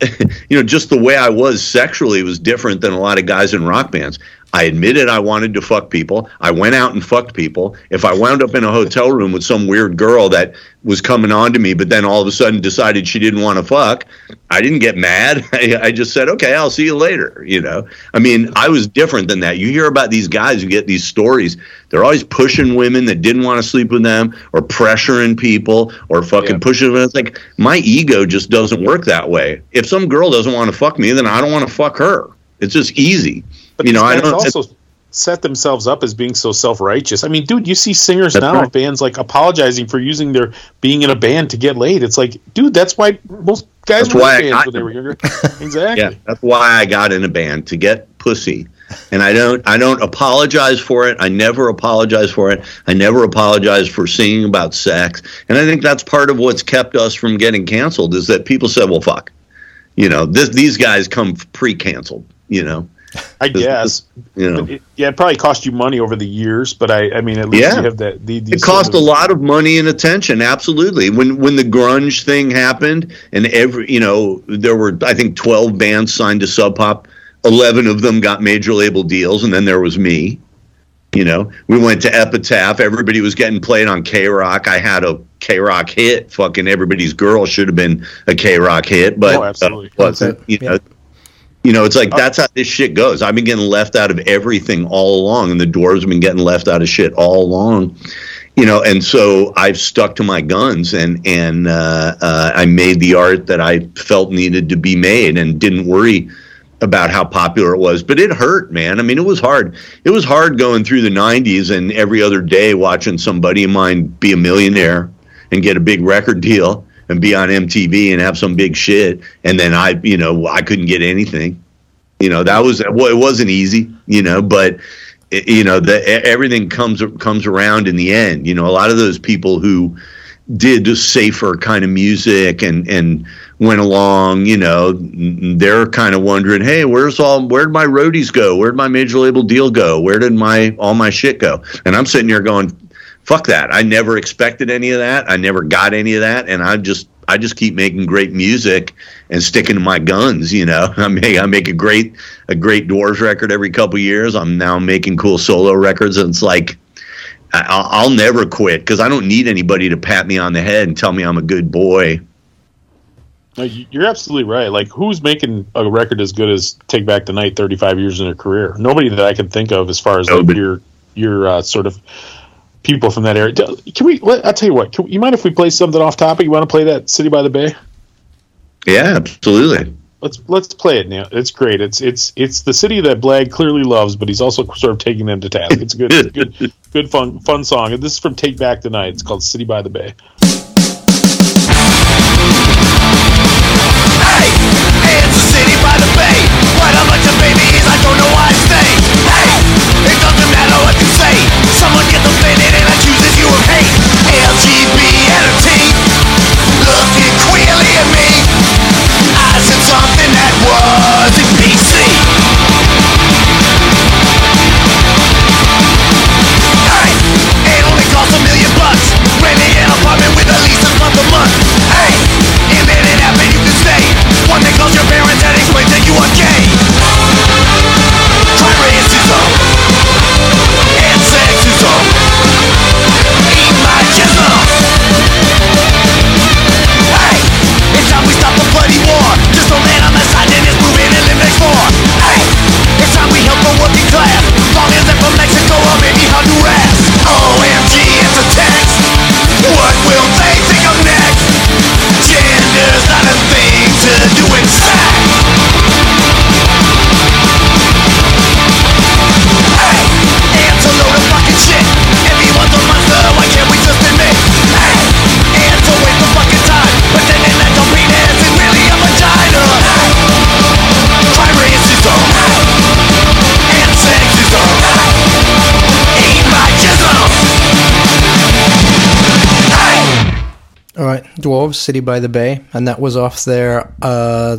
you know, just the way I was sexually was different than a lot of guys in rock bands. I admitted I wanted to fuck people. I went out and fucked people. If I wound up in a hotel room with some weird girl that was coming on to me, but then all of a sudden decided she didn't want to fuck, I didn't get mad. I, I just said, okay, I'll see you later. You know, I mean, I was different than that. You hear about these guys who get these stories. They're always pushing women that didn't want to sleep with them or pressuring people or fucking Yeah. pushing them. It's like my ego just doesn't work that way. If some girl doesn't want to fuck me, then I don't want to fuck her. It's just easy. But you know, I don't. also set themselves up as being so self righteous. I mean, dude, you see singers That's now right. of bands like apologizing for using their being in a band to get laid. It's like, dude, that's why most guys That's were why in bands when they were younger. exactly. Yeah, that's why I got in a band to get pussy. And I don't I don't apologize for it. I never apologize for it. I never apologize for singing about sex. And I think that's part of what's kept us from getting canceled is that people said, "Well, fuck." You know, this, these guys come pre-canceled, you know. I guess. You know. It, yeah, it probably cost you money over the years, but I, I mean, at least Yeah. you have that. The, these It cost sort a lot of money and attention. Absolutely. When when the grunge thing happened, and every you know there were I think twelve bands signed to Sub Pop. Eleven of them got major label deals, and then there was me. You know, we went to Epitaph. Everybody was getting played on KROQ. I had a KROQ hit. Fucking everybody's girl should have been a KROQ hit, but Oh, absolutely. uh, wasn't. You it. know, you know, it's like that's how this shit goes. I've been getting left out of everything all along, and the Dwarves have been getting left out of shit all along. You know, and so I've stuck to my guns, and and uh, uh, I made the art that I felt needed to be made, and didn't worry about how popular it was. But it hurt, man. I mean, it was hard. It was hard going through the '90s and every other day watching somebody of mine be a millionaire and get a big record deal and be on MTV and have some big shit, and then I, you know, I couldn't get anything. You know, that was well, it wasn't easy, you know, but it, you know, the everything comes comes around in the end. You know, a lot of those people who did safer kind of music and and went along, you know, they're kind of wondering, hey, where's all where'd my roadies go? Where'd my major label deal go? Where did my all my shit go? And I'm sitting here going, fuck that. I never expected any of that. I never got any of that, and I just I just keep making great music and sticking to my guns. You know, I make I make a great a great Dwarves record every couple years. I'm now making cool solo records, and it's like. I- I'll, I'll never quit because I don't need anybody to pat me on the head and tell me I'm a good boy. No, You're absolutely right. Like, who's making a record as good as Take Back the Night 35 years in their career? Nobody that I can think of as far as like your your uh, sort of people from that area. Can we? Let, I'll tell you what. Can, you mind if we play something off topic? You want to play that City by the Bay? Yeah, absolutely. Let's let's play it now. It's great. It's it's it's the city that Blag clearly loves, but he's also sort of taking them to task. It's a good good good fun fun song. And this is from Take Back the Night. It's called City by the Bay. Right, City by the Bay, and that was off their. Uh,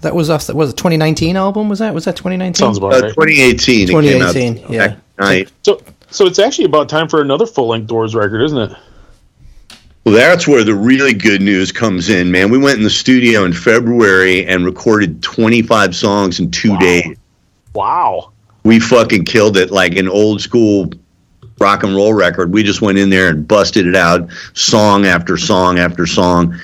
that was off. Was it 2019 album? Was that? Was that 2019? Sounds about Uh, right. 2018. it came out 2018, yeah. night. So so it's actually about time for another full length Dwarves record, isn't it? Well, that's where the really good news comes in, man. We went in the studio in February and recorded 25 songs in two Wow. days. Wow. we fucking killed it like an old school rock and roll record. We just went in there and busted it out, song after song after song.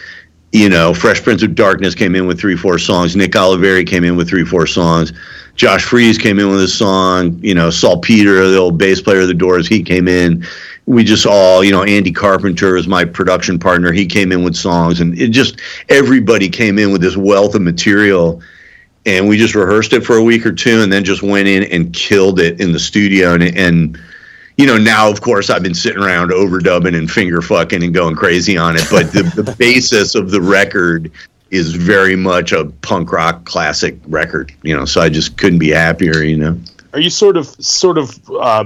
You know, Fresh Prince of Darkness came in with three, four songs. Nick Oliveri came in with three, four songs. Josh Freese came in with a song. You know, Salt Peter, the old bass player of the Dwarves, he came in. We just all, you know, Andy Carpenter is my production partner. He came in with songs, and it just everybody came in with this wealth of material and we just rehearsed it for a week or two and then just went in and killed it in the studio and, and you know now of course i've been sitting around overdubbing and finger fucking and going crazy on it but the, the basis of the record is very much a punk rock classic record you know so i just couldn't be happier you know. Are you sort of sort of uh,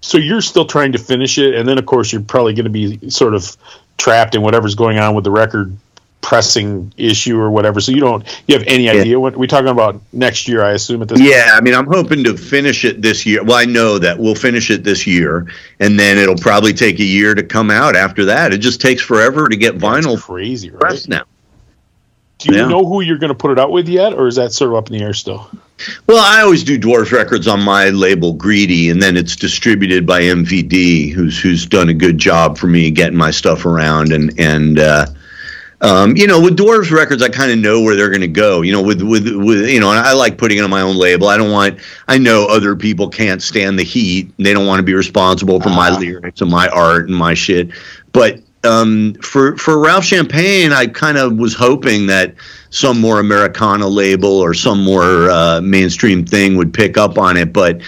so you're still trying to finish it, and then of course you're probably going to be sort of trapped in whatever's going on with the record pressing issue or whatever. So you don't you have any idea what we're talking about next year? I assume at this. Yeah, I mean, I'm hoping to finish it this year. Well, I know that we'll finish it this year, and then it'll probably take a year to come out after that. It just takes forever to get That's vinyl crazy, right? pressed now. Do you Yeah. know who you're going to put it out with yet, or is that sort of up in the air still? Well, I always do Dwarves Records on my label Greedy, and then it's distributed by MVD, who's who's done a good job for me getting my stuff around. And and uh, um, you know, with Dwarves Records, I kind of know where they're going to go. You know, with with with you know, and I like putting it on my own label. I don't want. I know other people can't stand the heat. They don't want to be responsible for my lyrics and my art and my shit. But um, for for Ralph Champagne, I kind of was hoping that some more Americana label or some more uh, mainstream thing would pick up on it, but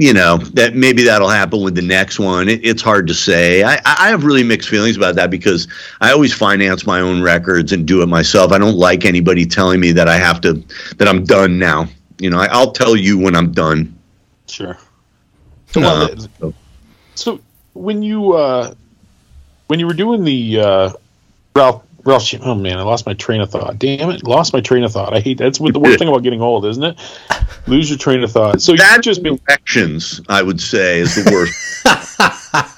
you know that maybe that'll happen with the next one. It, it's hard to say. I, I have really mixed feelings about that because I always finance my own records and do it myself. I don't like anybody telling me that I have to that I'm done now. You know, I, I'll tell you when I'm done. Sure. Uh, Well, so- So when you uh, when you were doing the uh, Ralph Ralph, oh man, I lost my train of thought. Damn it, lost my train of thought. I hate that's what the worst thing about getting old, isn't it? Lose your train of thought. So you that just been directions, I would say, is the worst.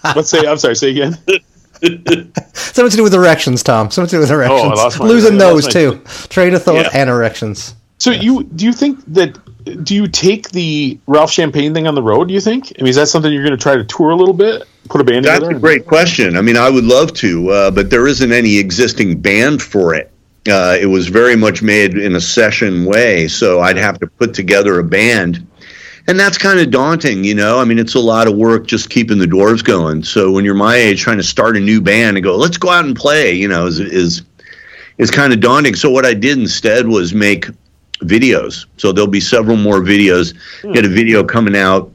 let's say I'm sorry, say again. Something to do with erections, Tom. Something to do with oh, erections. Oh, lost my- Losing I those lost my- too. Train of thought Yeah. and erections. So you do you think that do you take the Ralph Champagne thing on the road? Do you think? I mean, is that something you're going to try to tour a little bit, put a band That's together? That's a great question. I mean, I would love to, uh, but there isn't any existing band for it. Uh, it was very much made in a session way, so I'd have to put together a band. And that's kind of daunting, you know. I mean, it's a lot of work just keeping the dwarves going. So when you're my age, trying to start a new band and go, let's go out and play, you know, is is is kind of daunting. So what I did instead was make videos. So there'll be several more videos. Get a video coming out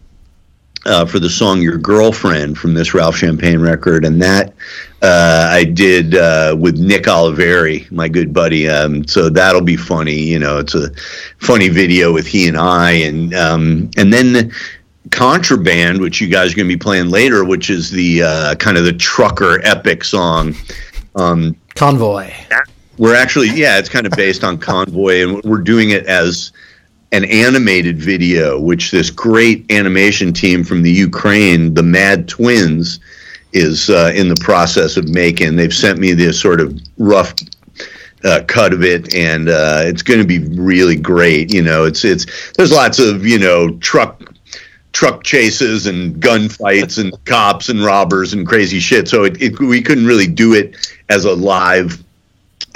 uh, for the song "Your Girlfriend" from this Ralph Champagne record, and that uh, I did uh, with Nick Oliveri, my good buddy. Um, so that'll be funny. You know, it's a funny video with he and I, and um, and then. Contraband, which you guys are going to be playing later, which is the uh, kind of the trucker epic song. Um, Convoy. We're actually, yeah, it's kind of based on Convoy, and we're doing it as an animated video, which this great animation team from the Ukraine, the Mad Twins, is uh, in the process of making. They've sent me this sort of rough uh, cut of it, and uh, it's going to be really great. You know, it's it's there's lots of you know truck truck chases and gunfights and cops and robbers and crazy shit. So it, it we couldn't really do it as a live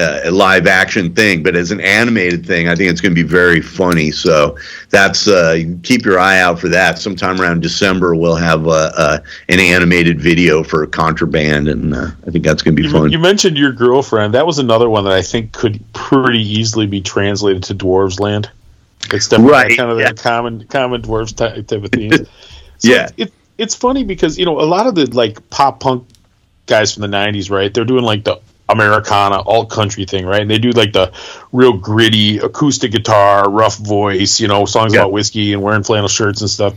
a live action thing, but as an animated thing, I think it's going to be very funny. So that's uh, keep your eye out for that. Sometime around December, we'll have uh, uh, an animated video for Contraband, and uh, I think that's going to be You, fun. you mentioned your girlfriend. That was another one that I think could pretty easily be translated to Dwarves Land. It's definitely Right, kind of yeah. the common common dwarves type, type of theme. So Yeah. it, it, it's funny because you know a lot of the like pop punk guys from the '90s, right? They're doing like the Americana alt country thing, right? And they do like the real gritty acoustic guitar, rough voice, you know, songs Yeah. about whiskey and wearing flannel shirts and stuff.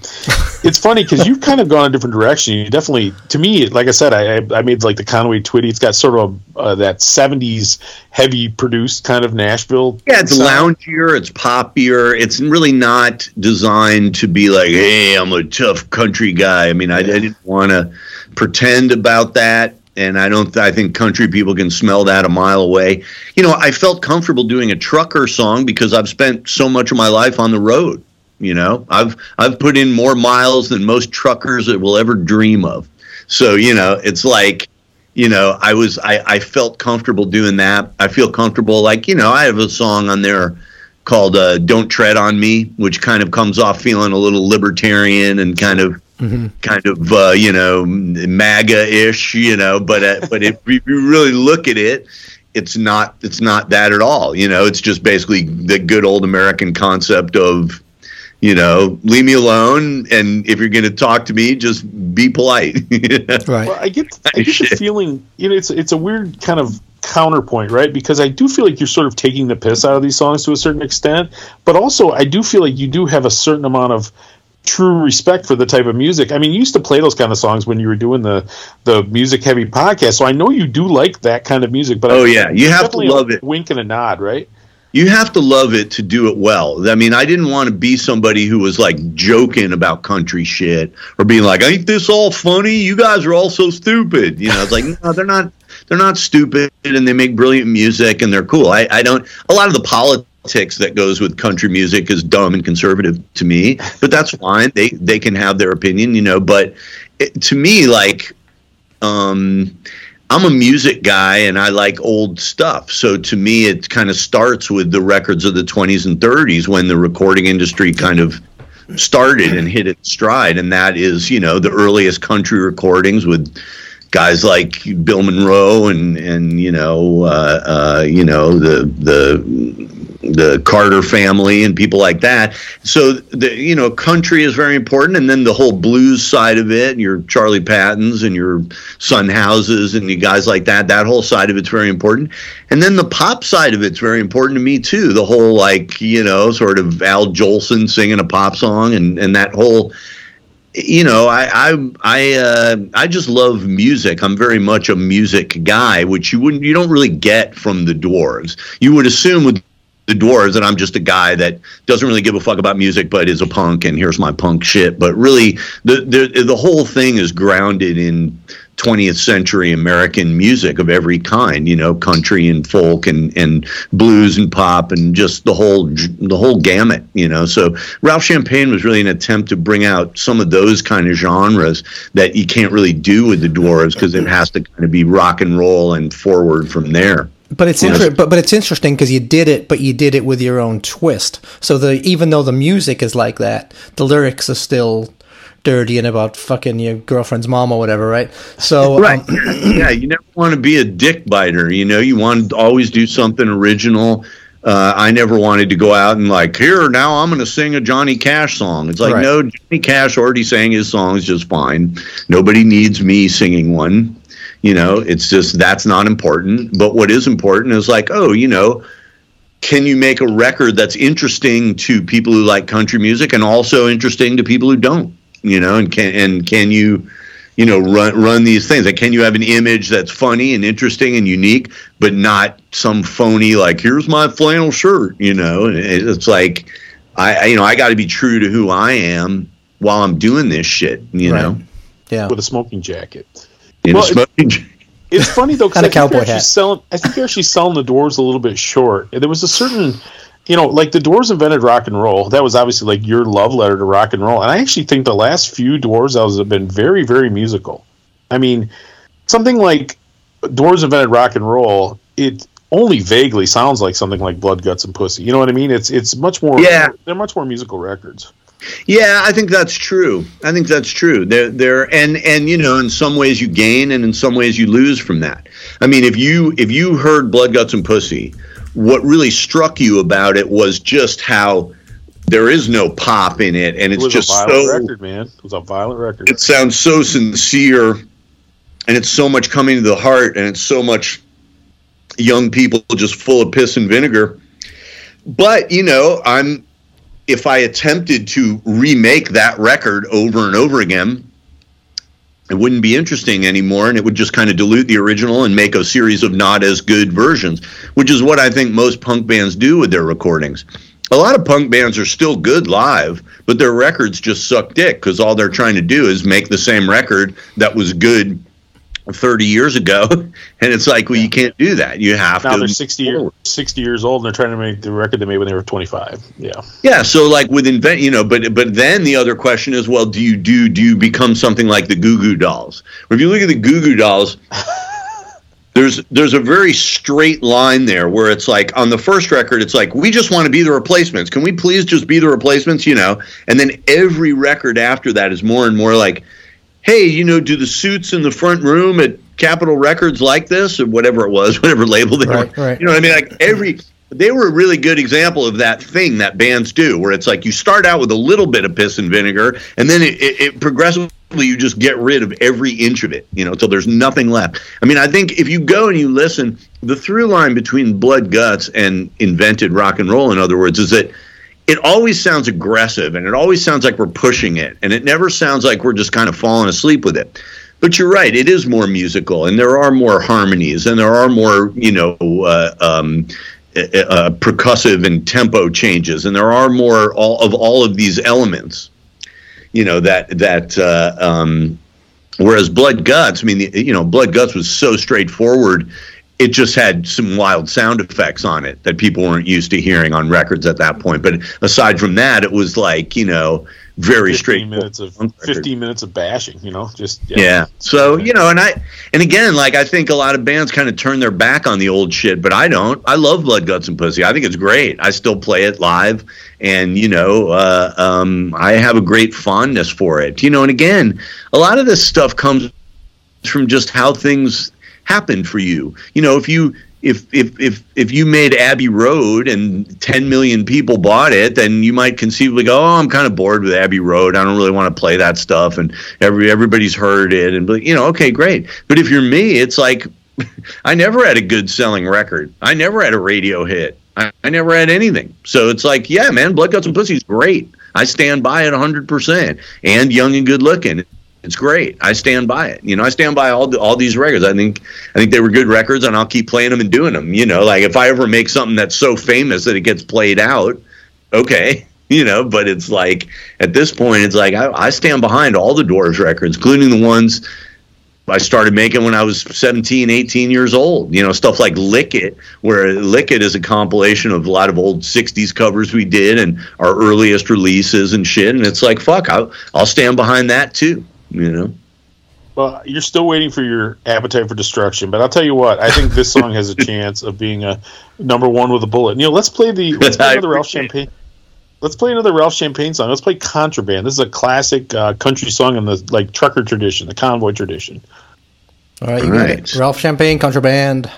it's funny because you've kind of gone a different direction. You definitely, to me, like I said, I I I made like the Conway Twitty. It's got sort of uh, that '70s heavy produced kind of Nashville. Yeah, it's sound. loungier, it's poppier. It's really not designed to be like, hey, I'm a tough country guy. I mean, I, I didn't want to pretend about that. And I don't. I think country people can smell that a mile away. You know, I felt comfortable doing a trucker song because I've spent so much of my life on the road. You know, I've I've put in more miles than most truckers will ever dream of. So you know, it's like you know, I was I, I felt comfortable doing that. I feel comfortable like, you know, I have a song on there called uh, Don't Tread on Me, which kind of comes off feeling a little libertarian and kind of mm-hmm. kind of uh, you know, MAGA ish, you know, but uh, but if you really look at it, it's not it's not that at all. You know, it's just basically the good old American concept of you know, leave me alone. And if you're going to talk to me, just be polite. right. Well, I get, I get the feeling, you know, it's it's a weird kind of counterpoint, right? Because I do feel like you're sort of taking the piss out of these songs to a certain extent, but also I do feel like you do have a certain amount of true respect for the type of music. I mean, you used to play those kind of songs when you were doing the the music heavy podcast, so I know you do like that kind of music. But oh yeah, you have to love it. Wink and a nod, right? you have to love it to do it well. I mean, I didn't want to be somebody who was like joking about country shit or being like, "Ain't this all funny? You guys are all so stupid." You know, it's like, no, they're not. They're not stupid, and they make brilliant music, and they're cool. I, I don't. A lot of the politics that goes with country music is dumb and conservative to me, but that's fine. They they can have their opinion, you know. But it, to me, like, um, I'm a music guy and I like old stuff. So to me, it kind of starts with the records of the 20s and 30s when the recording industry kind of started and hit its stride. And that is, you know, the earliest country recordings with guys like Bill Monroe and and you know uh, uh, you know the the the Carter family and people like that. So the you know country is very important, and then the whole blues side of it, your Charlie Pattons and your Son Houses and you guys like that. That whole side of it's very important, and then the pop side of it's very important to me too. The whole like you know sort of Al Jolson singing a pop song and and that whole you know, I I I uh, I just love music. I'm very much a music guy, which you wouldn't you don't really get from the Dwarves. You would assume with the Dwarves, and I'm just a guy that doesn't really give a fuck about music, but is a punk, and here's my punk shit. But really, the the the whole thing is grounded in 20th century American music of every kind, you know, country and folk and, and blues and pop and just the whole the whole gamut, you know. So Ralph Champagne was really an attempt to bring out some of those kind of genres that you can't really do with the Dwarves because it has to kind of be rock and roll and forward from there. But it's inter- but but it's interesting because you did it, but you did it with your own twist. So the even though the music is like that, the lyrics are still dirty and about fucking your girlfriend's mom or whatever, right? So um, right, um, yeah, you never want to be a dick biter. You know, you want to always do something original. Uh, I never wanted to go out and like here now I'm going to sing a Johnny Cash song. It's like right. no, Johnny Cash already sang his songs just fine. Nobody needs me singing one. You know, it's just that's not important. But what is important is like, oh, you know, can you make a record that's interesting to people who like country music and also interesting to people who don't? You know, and can and can you, you know, run run these things? Like, can you have an image that's funny and interesting and unique, but not some phony like here's my flannel shirt? You know, and it's like, I you know I got to be true to who I am while I'm doing this shit. You right. know, yeah, with a smoking jacket in well, a smoking It's funny though because I cowboy hat. Selling, I think they're actually selling the Dwarves a little bit short. There was a certain, you know, like the Dwarves invented rock and roll. That was obviously like your love letter to rock and roll. And I actually think the last few Dwarves albums have been very, very musical. I mean, something like Dwarves invented rock and roll. It only vaguely sounds like something like Blood, Guts, and Pussy. You know what I mean? It's it's much more. Yeah, they're much more musical records. Yeah, I think that's true. I think that's true. There, there, and and you know, in some ways you gain, and in some ways you lose from that. I mean, if you if you heard Blood, Guts, and Pussy, what really struck you about it was just how there is no pop in it, and it's it just so record, man. It was a violent record. It sounds so sincere, and it's so much coming to the heart, and it's so much young people just full of piss and vinegar. But you know, I'm if I attempted to remake that record over and over again, it wouldn't be interesting anymore and it would just kind of dilute the original and make a series of not as good versions, which is what I think most punk bands do with their recordings. A lot of punk bands are still good live, but their records just suck dick because all they're trying to do is make the same record that was good 30 years ago and it's like well you can't do that. You have Now to they're 60, year, 60 years old and they're trying to make the record they made when they were 25. Yeah. yeah so like with invent you know but but then the other question is well do you do do you become something like the goo goo dolls? If you look at the goo goo dolls there's there's a very straight line there where it's like on the first record it's like we just want to be the replacements. Can we please just be the replacements you know? And then every record after that is more and more like hey you know do the suits in the front room at capitol records like this? Or whatever it was whatever label they Right, were. right. you know what i mean? Like every they were a really good example of that thing that bands do where it's like you start out with a little bit of piss and vinegar and then it, it, it progressively you just get rid of every inch of it you know until there's nothing left. I mean i think if you go and you listen the through line between blood guts and invented rock and roll in other words is that it always sounds aggressive and it always sounds like we're pushing it and it never sounds like we're just kind of falling asleep with it. But you're right it is more musical and there are more harmonies and there are more you know uh, um, uh, uh, percussive and tempo changes and there are more all of all of these elements you know that that uh, um, whereas blood guts i mean you know blood guts was so straightforward it just had some wild sound effects on it that people weren't used to hearing on records at that point but aside from that it was like you know very 15 straight minutes of 15 minutes of bashing, you know, just yeah. So you know, and I and again, like I think a lot of bands kind of turn their back on the old shit, but I don't. I love Blood, Guts, and Pussy. I think it's great. I still play it live, and you know, uh, um, I have a great fondness for it. You know, and again, a lot of this stuff comes from just how things happened for you. You know, if you if if if if you made Abbey Road and 10 million people bought it, then you might conceivably go, "Oh, I'm kind of bored with Abbey Road. I don't really want to play that stuff." And every everybody's heard it, and you know, okay, great. But if you're me, it's like I never had a good selling record. I never had a radio hit. I, I never had anything. So it's like, yeah, man, Blood Guts and Pussy's great. I stand by it 100%. And young and good looking. It's great. I stand by it. You know, I stand by all the, all these records. I think I think they were good records, and I'll keep playing them and doing them. You know, like if I ever make something that's so famous that it gets played out, okay. You know, but it's like at this point, it's like I, I stand behind all the Dwarves records, including the ones I started making when I was 17, 18 years old. You know, stuff like Lick It, where Lick It is a compilation of a lot of old 60s covers we did and our earliest releases and shit. And it's like, fuck, I'll, I'll stand behind that too, you know? Well, you're still waiting for your appetite for destruction, but I'll tell you what, I think this song has a chance of being a number one with a bullet. Neil, let's play the let's play another Ralph Champagne. Let's play another Ralph Champagne song. Let's play Contraband. This is a classic uh, country song in the like trucker tradition, the convoy tradition. All right, you All got it. Ralph Champagne, Contraband.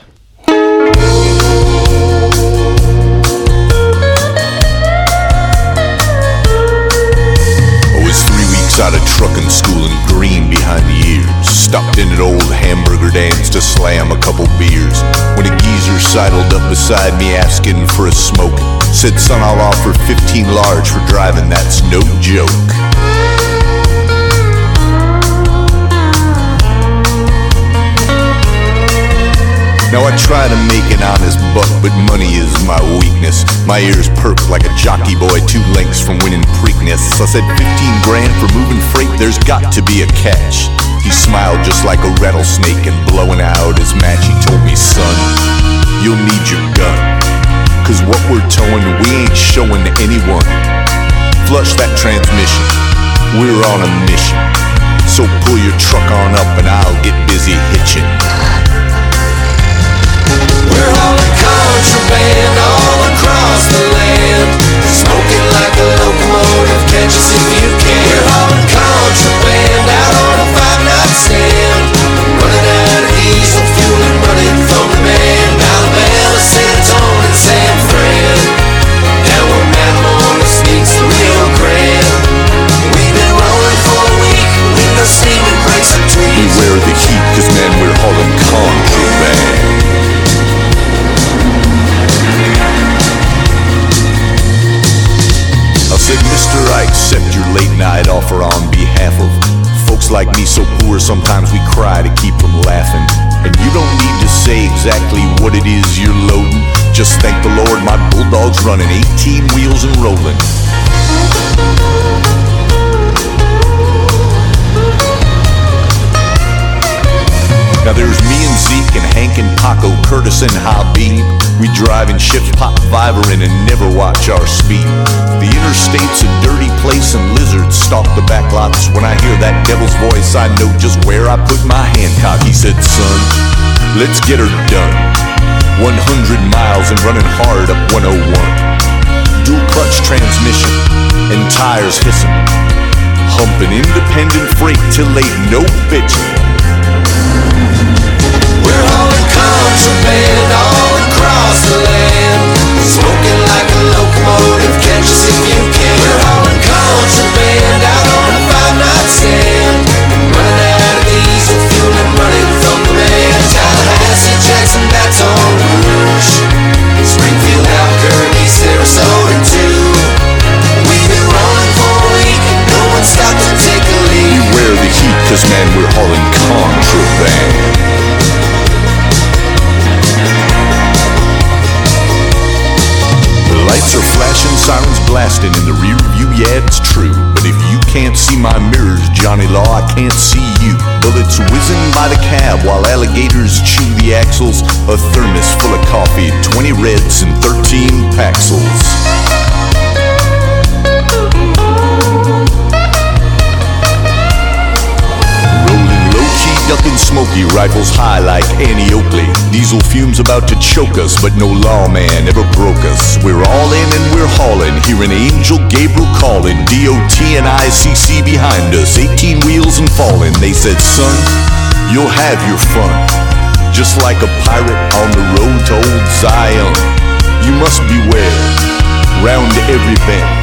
Out of trucking school and green behind the ears. Stopped in at old hamburger dance to slam a couple beers. When a geezer sidled up beside me asking for a smoke. Said, son, I'll offer 15 large for driving, that's no joke. Now I try to make an honest buck, but money is my weakness. My ears perk like a jockey boy, two lengths from winning Preakness. I said 15 grand for moving freight, there's got to be a catch. He smiled just like a rattlesnake and blowing out his match. He told me, son, you'll need your gun. Cause what we're towing, we ain't showing to anyone. Flush that transmission, we're on a mission. So pull your truck on up and I'll get busy hitching. We're hauling contraband out on a five knot stand. Accept your late night offer on behalf of folks like me so poor sometimes we cry to keep from laughing. And you don't need to say exactly what it is you're loading. Just thank the Lord my bulldog's running 18 wheels and rolling. Curtis and Habib. We drive in ships, pop fiberin, and never watch our speed. The interstate's a dirty place, and lizards stalk the backlots. When I hear that devil's voice, I know just where I put my Hancock. He said, son, let's get her done. 100 miles and running hard up 101. Dual clutch transmission and tires hissing. Humping independent freight till late, no bitching. We're all across the land. Smoking like a locomotive, you can. We're out on a five night stand. Running out of diesel fuel and running from the man. Tallahassee, Jackson, Rouge. Springfield, Albuquerque, Sarasota. We've been rolling for a week no to take a leak. Beware the heat, cause man, we're hauling sirens blasting in the rear view, yeah, it's true. But if you can't see my mirrors, Johnny Law, I can't see you. Bullets whizzing by the cab while alligators chew the axles. A thermos full of coffee, 20 reds and 13 Paxils. Smoky, rifles high like Annie Oakley. Diesel fumes about to choke us, but no lawman ever broke us. We're all in and we're hauling, hearing Angel Gabriel calling. DOT and ICC behind us, 18 wheels and falling. They said, son, you'll have your fun. Just like a pirate on the road to old Zion. You must beware, round every bend.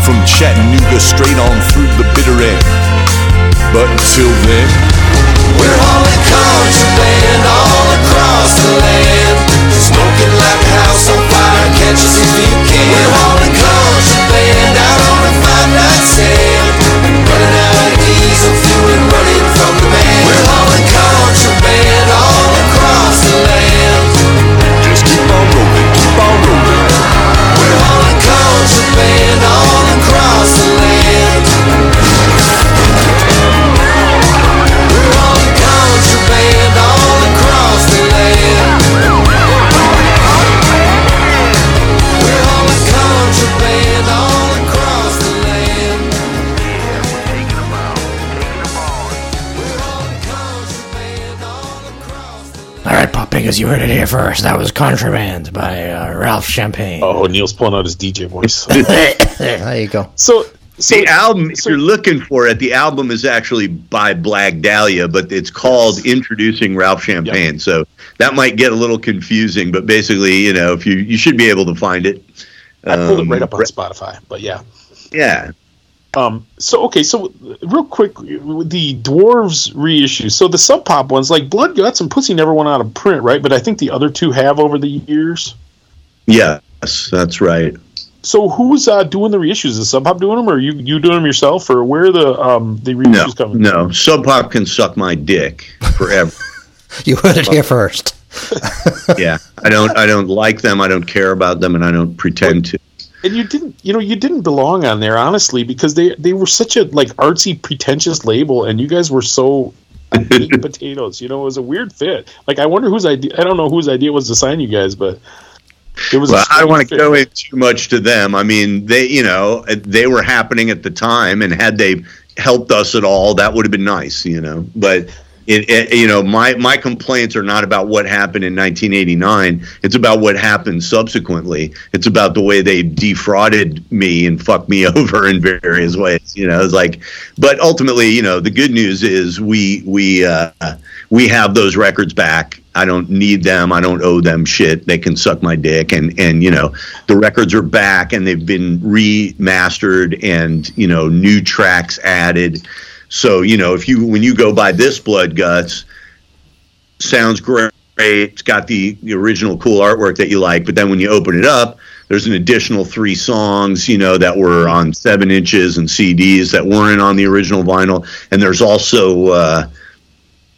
From Chattanooga straight on through the bitter end. But until then, We're hauling contraband all across the land. Smoking like a house on fire, catch us if you can. Right, Pop Pickers, you heard it here first. That was Contraband by uh, Ralph Champagne. Oh, Neil's pulling out his DJ voice. there you go. so, so the album, if so- you're looking for it, the album is actually by Blag Dahlia, but it's called Introducing Ralph Champagne. So that might get a little confusing, but basically, you know, if you you should be able to find it. I pulled it Um, right up on Spotify, but yeah. Yeah. Um, so okay, so real quick, the dwarves reissue. So the Sub Pop ones, like Blood Guts and Pussy, never went out of print, right? But I think the other two have over the years. Yes, that's right. So who's uh, doing the reissues? Is Sub Pop doing them, or are you you doing them yourself, or where are the um the No, reissues coming? no. Sub Pop can suck my dick forever. You heard it here first. yeah, I don't. I don't like them. I don't care about them, and I don't pretend to. And you didn't, you know, you didn't belong on there, honestly, because they they were such a like artsy, pretentious label, and you guys were so meat potatoes. You know, it was a weird fit. Like, I wonder whose idea. I don't know whose idea was to sign you guys, but it was. Well, I don't want to go in too much to them. I mean, they, you know, they were happening at the time, and had they helped us at all, that would have been nice, you know. But it, it, you know, my my complaints are not about what happened in 1989. It's about what happened subsequently. It's about the way they defrauded me and fucked me over in various ways. You know, it's like, but ultimately, you know, the good news is we we uh, we have those records back. I don't need them. I don't owe them shit. They can suck my dick. And and you know, the records are back and they've been remastered and you know new tracks added. So you know, if you when you go buy this Blood Guts, sounds great. It's got the, the original cool artwork that you like, but then when you open it up, there's an additional three songs, you know, that were on seven inches and CDs that weren't on the original vinyl, and there's also, uh,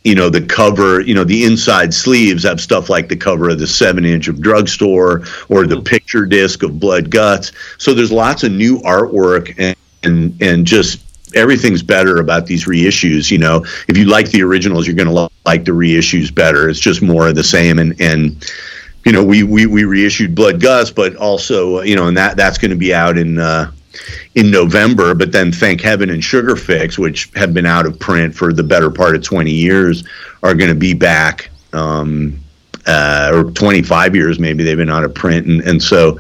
you know, the cover, you know, the inside sleeves have stuff like the cover of the seven inch of Drugstore or the picture disc of Blood Guts. So there's lots of new artwork and and, and just everything's better about these reissues. You know, if you like the originals, you're going to like the reissues better. It's just more of the same, and and you know, we we, we reissued Blood Guts, but also you know, and that that's going to be out in. Uh, in November, but then Thank Heaven and Sugar Fix, which have been out of print for the better part of 20 years, are going to be back, um, uh, or 25 years maybe they've been out of print, and, and so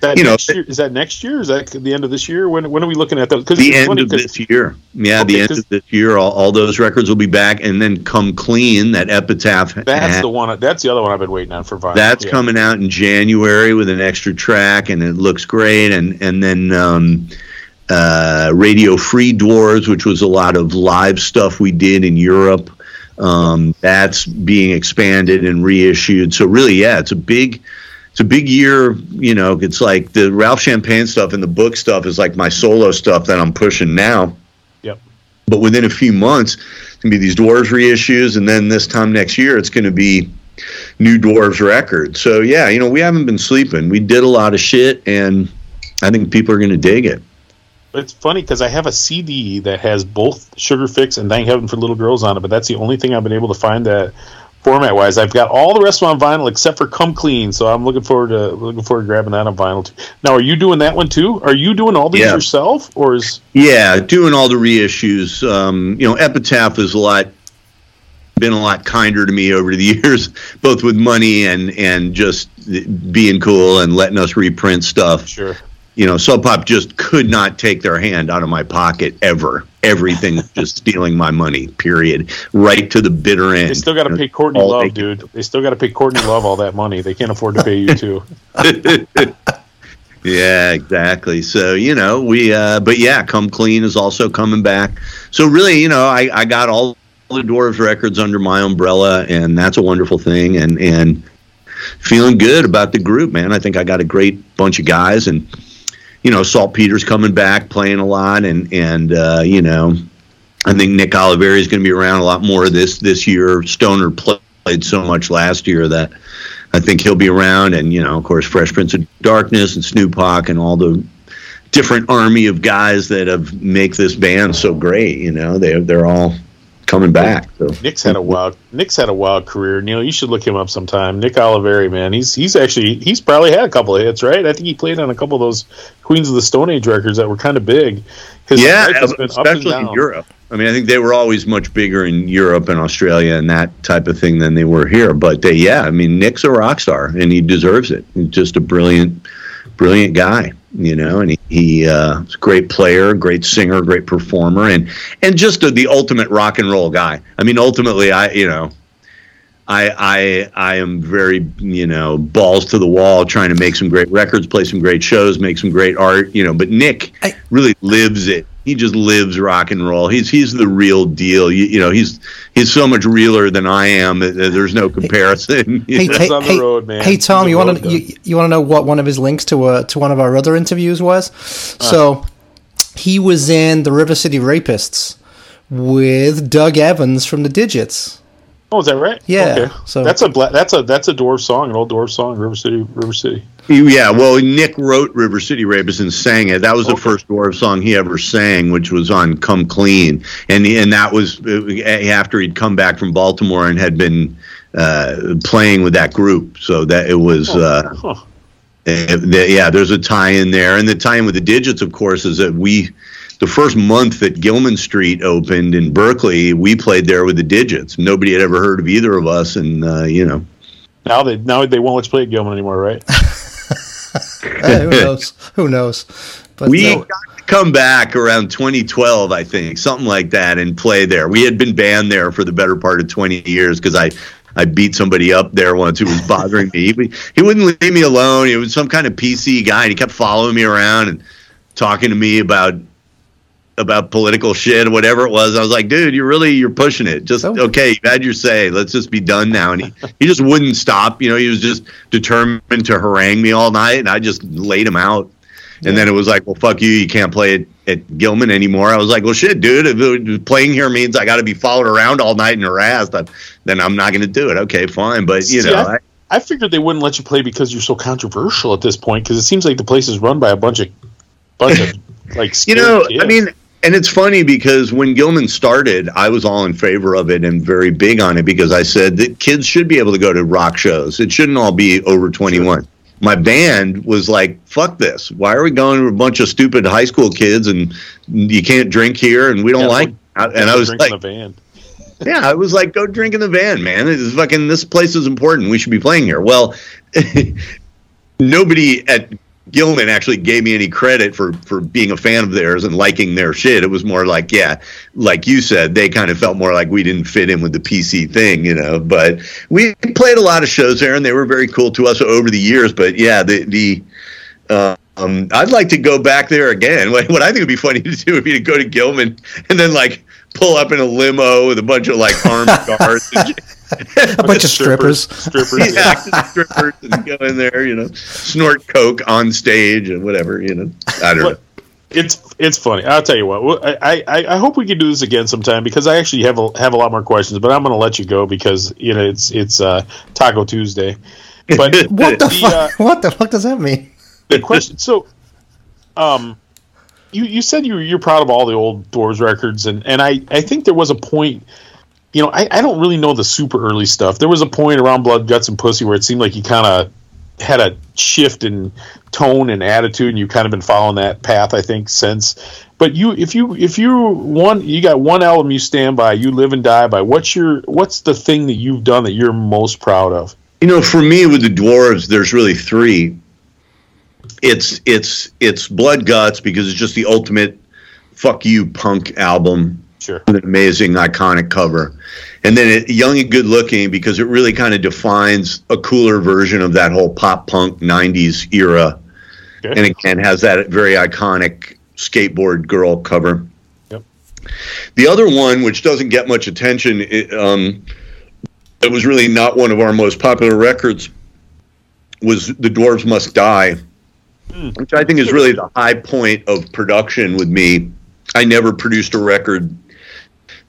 That You know, next year, is that next year? Is that the end of this year? When when are we looking at that? Because the end of this year. Yeah, Okay, the end of this year, all, all those records will be back, and then come clean. That Epitaph. That's ha- the one. That's the other one I've been waiting on for vinyl. That's Yeah. coming out in January with an extra track, and it looks great. And and then um, uh, Radio Free Dwarves, which was a lot of live stuff we did in Europe. Um, that's being expanded and reissued. So really, yeah, it's a big, it's a big year. You know, it's like the Ralph Champagne stuff and the book stuff is like my solo stuff that I'm pushing now. Yep. But within a few months, it's gonna be these Dwarves reissues, and then this time next year, it's gonna be new Dwarves records. So yeah, you know, we haven't been sleeping. We did a lot of shit, and I think people are gonna dig it. It's funny because I have a CD that has both Sugar Fix and Thank Heaven for Little Girls on it, but that's the only thing I've been able to find that format wise. I've got all the rest of them on vinyl except for Come Clean, so I'm looking forward to looking forward to grabbing that on vinyl too. Now, are you doing that one too? Are you doing all these Yeah. yourself, or is Yeah, doing all the reissues. Um, you know, Epitaph is a lot been a lot kinder to me over the years, both with money and and just being cool and letting us reprint stuff. sure? You know, Sub Pop just could not take their hand out of my pocket ever. Everything just stealing my money. Period. Right to the bitter end. They still got to pay Courtney Love, they- dude. They still got to pay Courtney Love all that money. They can't afford to pay you too. Yeah, exactly. So you know, we. Uh, but yeah, Come Clean is also coming back. So really, you know, I, I got all the Dwarves records under my umbrella, and that's a wonderful thing. And and feeling good about the group, man. I think I got a great bunch of guys, and you know, Salt Peter's coming back, playing a lot, and and uh, you know, I think Nick Oliveri is going to be around a lot more this this year. Stoner played so much last year that I think he'll be around, and you know, of course, Fresh Prince of Darkness and Snoop Hawk and all the different army of guys that have make this band so great. You know, they they're all coming back. So Nick's had a wild Nick's had a wild career. Neil, you should look him up sometime. Nick Oliveri, man, he's he's actually he's probably had a couple of hits, right? I think he played on a couple of those Queens of the Stone Age records that were kind of big. His yeah, life has been up and especially in. Europe. I mean, I think they were always much bigger in Europe and Australia and that type of thing than they were here. But they, yeah, I mean, Nick's a rock star and he deserves it. He's just a brilliant, brilliant guy, you know. And he, he uh, a great player, great singer, great performer, and and just a, the ultimate rock and roll guy. I mean, ultimately, I you know. I, I I am very you know balls to the wall trying to make some great records, play some great shows, make some great art, you know. But Nick I- really lives it. He just lives rock and roll. He's he's the real deal. You, you know, he's he's so much realer than I am. There's no comparison. Hey, hey, hey, road, hey, Tom, you want to you, you want to know what one of his links to uh, to one of our other interviews was? So he was in the River City Rapists with Doug Evans from the Digits. Oh, is that right? Yeah, Okay. so- that's a bla- that's a that's a dwarf song, an old dwarf song, River City, River City. Yeah, well, Nick wrote River City Rapists and sang it. That was the first Dwarf song he ever sang, which was on "Come Clean," and and that was uh, after he'd come back from Baltimore and had been uh, playing with that group. So that it was. Uh, Huh. Uh, the- yeah, there's a tie-in there, and the tie-in with the Digits, of course, is that we, the first month that Gilman Street opened in Berkeley, we played there with the Digits. Nobody had ever heard of either of us, and uh, you know, Now they now they won't let you play at Gilman anymore, right? Eh, who knows? Who knows? But we got to come back around 2012, I think, something like that, and play there. We had been banned there for the better part of 20 years because I. I beat somebody up there once who was bothering me. He, he wouldn't leave me alone. He was some kind of PC guy, and he kept following me around and talking to me about about political shit or whatever it was. I was like, dude, you're really you're pushing it. Just Oh. okay, you've had your say. Let's just be done now. And he, he just wouldn't stop. You know, he was just determined to harangue me all night, and I just laid him out. And then it was like, well, fuck you. You can't play at, at Gilman anymore. I was like, well, shit, dude. If playing here means I got to be followed around all night and harassed, I- then I'm not going to do it. Okay, fine. But you See, know, I- I, I figured they wouldn't let you play because you're so controversial at this point. Because it seems like the place is run by a bunch of bunch of like you know, kids. I mean, And it's funny because when Gilman started, I was all in favor of it and very big on it because I said that kids should be able to go to rock shows. It shouldn't all be over 21. My band was like, fuck this. Why are we going to a bunch of stupid high school kids and you can't drink here and we don't Yeah, like and I was like, the van. yeah, I was like, go drink in the van, man. It's fucking this place is important. We should be playing here. Well, nobody at Gilman actually gave me any credit for for being a fan of theirs and liking their shit. It was more like, yeah, like you said, they kind of felt more like we didn't fit in with the PC thing, you know. But we played a lot of shows there, and they were very cool to us over the years. But yeah, the the uh, um, I'd like to go back there again. What, what I think would be funny to do would be to go to Gilman and then like pull up in a limo with a bunch of like armed guards. And, A bunch of strippers. Strippers. yeah, just strippers and go in there, you know, snort coke on stage and whatever, you know. I don't know. It's it's funny. I'll tell you what. I, I I hope we can do this again sometime because I actually have a, have a lot more questions. But I'm going to let you go because you know it's it's uh, Taco Tuesday. But What the, The, fuck? uh, what the fuck does that mean? the question. So, um, you you said you you're proud of all the old Dwarves records, and and I I think there was a point. You know, I, I don't really know the super early stuff. There was a point around Blood, Guts, and Pussy where it seemed like you kind of had a shift in tone and attitude, and you've kind of been following that path, I think, since. But you, if you, if you one, you got one album you stand by, you live and die by. What's your, what's the thing that you've done that you're most proud of? You know, for me with the dwarves, there's really three. It's it's it's blood guts because it's just the ultimate fuck you punk album. Sure. An amazing iconic cover. And then it, young and good looking because it really kind of defines a cooler version of that whole pop punk 90s era. Okay. And again has that very iconic skateboard girl cover. Yep. The other one, which doesn't get much attention, it, um, it was really not one of our most popular records, was The Dwarves Must Die, which I think is really the high point of production with me. I never produced a record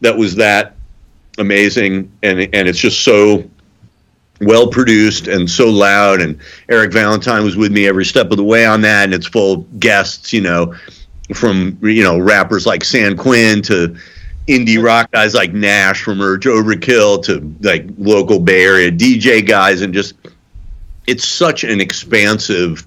that was that amazing, and and it's just so well produced and so loud. And Eric Valentine was with me every step of the way on that, and it's full of guests, you know, from you know rappers like San Quinn to indie rock guys like Nash from Urge Overkill to like local Bay Area DJ guys, and just it's such an expansive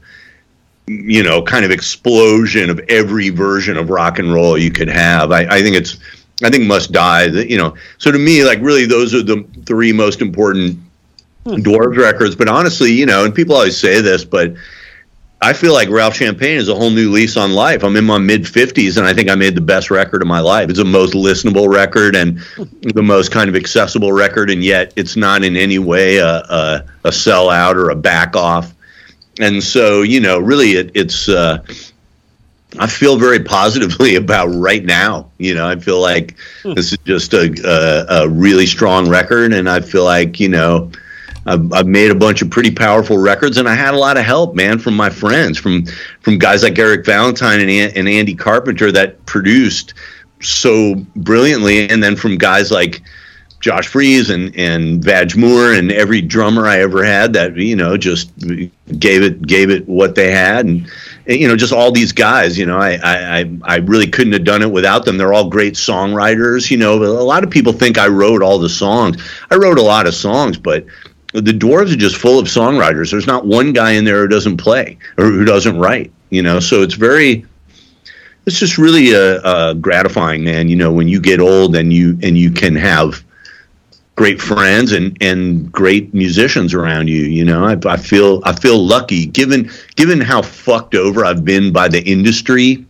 you know kind of explosion of every version of rock and roll you could have. I, I think it's i think must die that you know so to me like really those are the three most important dwarves records but honestly you know and people always say this but I feel like Ralph Champagne is a whole new lease on life. I'm in my mid 50s, and I think I made the best record of my life. It's the most listenable record and the most kind of accessible record, and yet it's not in any way a, a, a sellout or a back off. And so, you know, really, it, it's. Uh, I feel very positively about right now. You know, I feel like hmm. this is just a, a, a really strong record, and I feel like you know. I've, I've made a bunch of pretty powerful records, and I had a lot of help, man, from my friends, from from guys like Eric Valentine and, and Andy Carpenter that produced so brilliantly, and then from guys like Josh Freese and and Vadge Moore and every drummer I ever had that you know just gave it gave it what they had, and, and, you know just all these guys, you know, I, I I really couldn't have done it without them. They're all great songwriters, you know. A lot of people think I wrote all the songs. I wrote a lot of songs, but the dwarves are just full of songwriters there's not one guy in there who doesn't play or who doesn't write you know so it's very it's just really uh, uh, gratifying man you know when you get old and you and you can have great friends and and great musicians around you you know I, I feel i feel lucky given given how fucked over i've been by the industry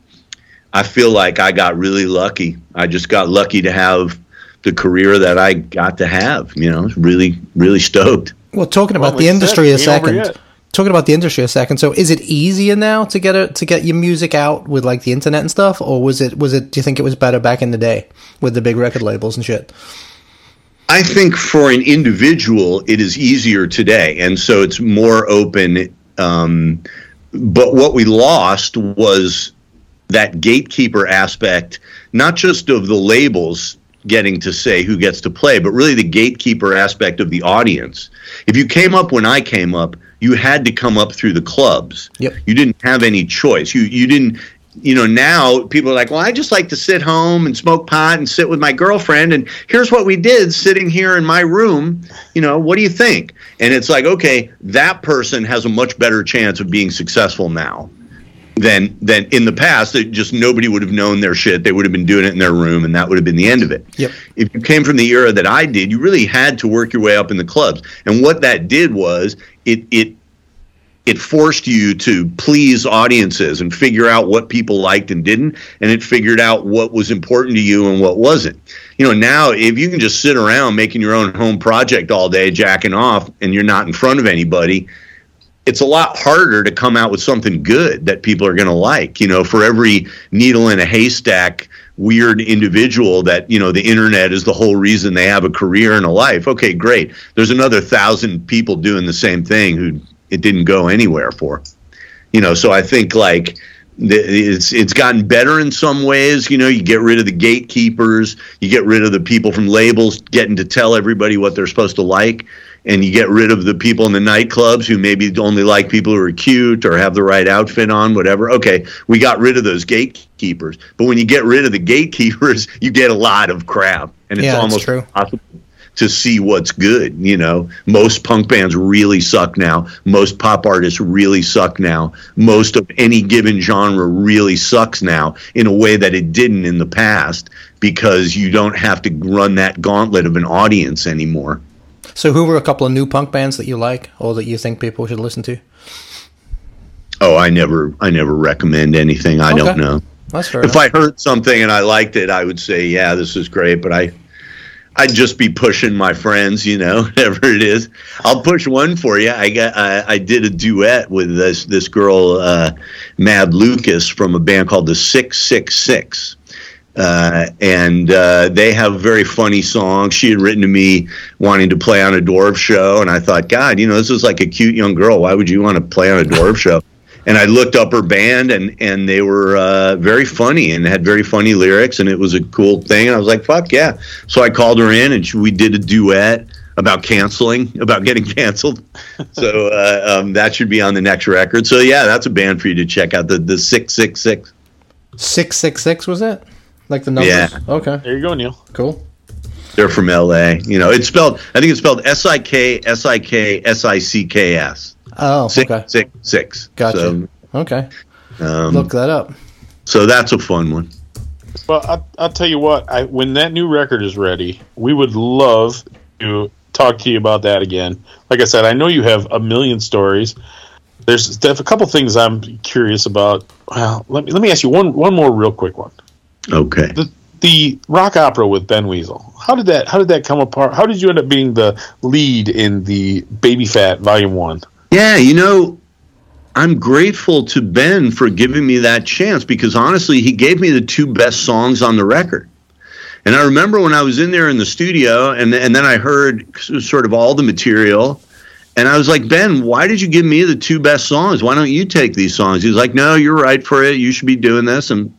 i feel like i got really lucky i just got lucky to have the career that I got to have. You know, really, really stoked. Well, talking about Well, the industry a said, ain't second. Talking about the industry a second. So, is it easier now to get it to get your music out with like the internet and stuff, or was it was it? Do you think it was better back in the day with the big record labels and shit? I think for an individual, it is easier today, and so it's more open. Um, but what we lost was that gatekeeper aspect, not just of the labels getting to say who gets to play, but really the gatekeeper aspect of the audience. If you came up when I came up, you had to come up through the clubs. Yep. You didn't have any choice. You you didn't you know, now people are like, well, I just like to sit home and smoke pot and sit with my girlfriend. And here's what we did sitting here in my room. You know, what do you think? And it's like, okay, that person has a much better chance of being successful now than than in the past. It just nobody would have known their shit. They would have been doing it in their room, and that would have been the end of it. Yep. If you came from the era that I did, you really had to work your way up in the clubs. And what that did was it it it forced you to please audiences and figure out what people liked and didn't and it figured out what was important to you and what wasn't. You know now if you can just sit around making your own home project all day jacking off and you're not in front of anybody it's a lot harder to come out with something good that people are going to like. You know for every needle in a haystack weird individual that you know the internet is the whole reason they have a career and a life okay great. There's another thousand people doing the same thing who it didn't go anywhere for. You know, so I think like it's it's gotten better in some ways. You know, you get rid of the gatekeepers, you get rid of the people from labels getting to tell everybody what they're supposed to like, and you get rid of the people in the nightclubs who maybe only like people who are cute or have the right outfit on, whatever. Okay, we got rid of those gatekeepers, but when you get rid of the gatekeepers, you get a lot of crap, and it's Yeah, almost true. impossible to see what's good. You know, most punk bands really suck now. Most pop artists really suck now. Most of any given genre really sucks now in a way that it didn't in the past because you don't have to run that gauntlet of an audience anymore. So, who were a couple of new punk bands that you like, or that you think people should listen to? Oh, I never, I never recommend anything. I Okay. don't know. That's fair. if enough. I heard something and I liked it, I would say, yeah, this is great. But I, I'd just be pushing my friends, you know, whatever it is. I'll push one for you. I got, I, I did a duet with this this girl, uh, Mad Lucas, from a band called the Six Six Six. Uh, and uh, they have very funny songs. She had written to me wanting to play on a Dwarf show, and I thought, God, you know, this is like a cute young girl. Why would you want to play on a Dwarf show? And I looked up her band, and and they were uh, very funny and had very funny lyrics, and it was a cool thing. And I was like, fuck yeah! So I called her in, and she, we did a duet about canceling, about getting canceled. so uh, um, that should be on the next record. So yeah, that's a band for you to check out. The the six six six. six six six was it? Like the numbers? Yeah. Okay. There you go, Neil. Cool. They're from L.A. You know, it's spelled. I think it's spelled S I K S I K S I C K S. Oh, Six okay. six six. Gotcha. So, Okay. um, Look that up. so that's a fun one. Well, I, I'll tell you what. I, when that new record is ready, we would love to talk to you about that again. Like I said, I know you have a million stories. There's, there's a couple things I'm curious about. Well, let me let me ask you one one more real quick one. Okay. The the rock opera with Ben Weasel. How did that how did that come apart? How did you end up being the lead in the Baby Fat Volume One? Yeah, you know, I'm grateful to Ben for giving me that chance because honestly, he gave me the two best songs on the record. And I remember when I was in there in the studio, and and then I heard sort of all the material, and I was like, Ben, why did you give me the two best songs? Why don't you take these songs? He was like, No, you're right for it. You should be doing this. And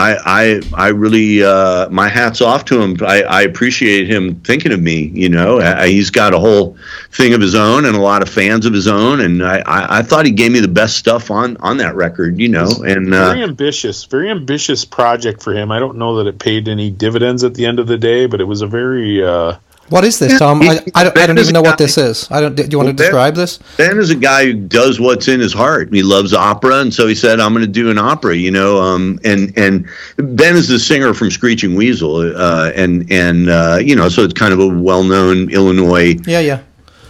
I I I really uh, my hats off to him. I, I appreciate him thinking of me. You know, I, he's got a whole thing of his own and a lot of fans of his own, and I, I, I thought he gave me the best stuff on on that record. You know, and uh, Very ambitious, very ambitious project for him. I don't know that it paid any dividends at the end of the day, but it was a very uh, What is this, Tom? I, I, don't, I don't even know what this is. I don't. Do you want to Well, Ben- describe this? Ben is a guy who does what's in his heart. He loves opera, and so he said, "I'm going to do an opera." You know, um, and and Ben is the singer from Screeching Weasel, uh, and and uh, you know, so it's kind of a well-known Illinois Yeah, yeah.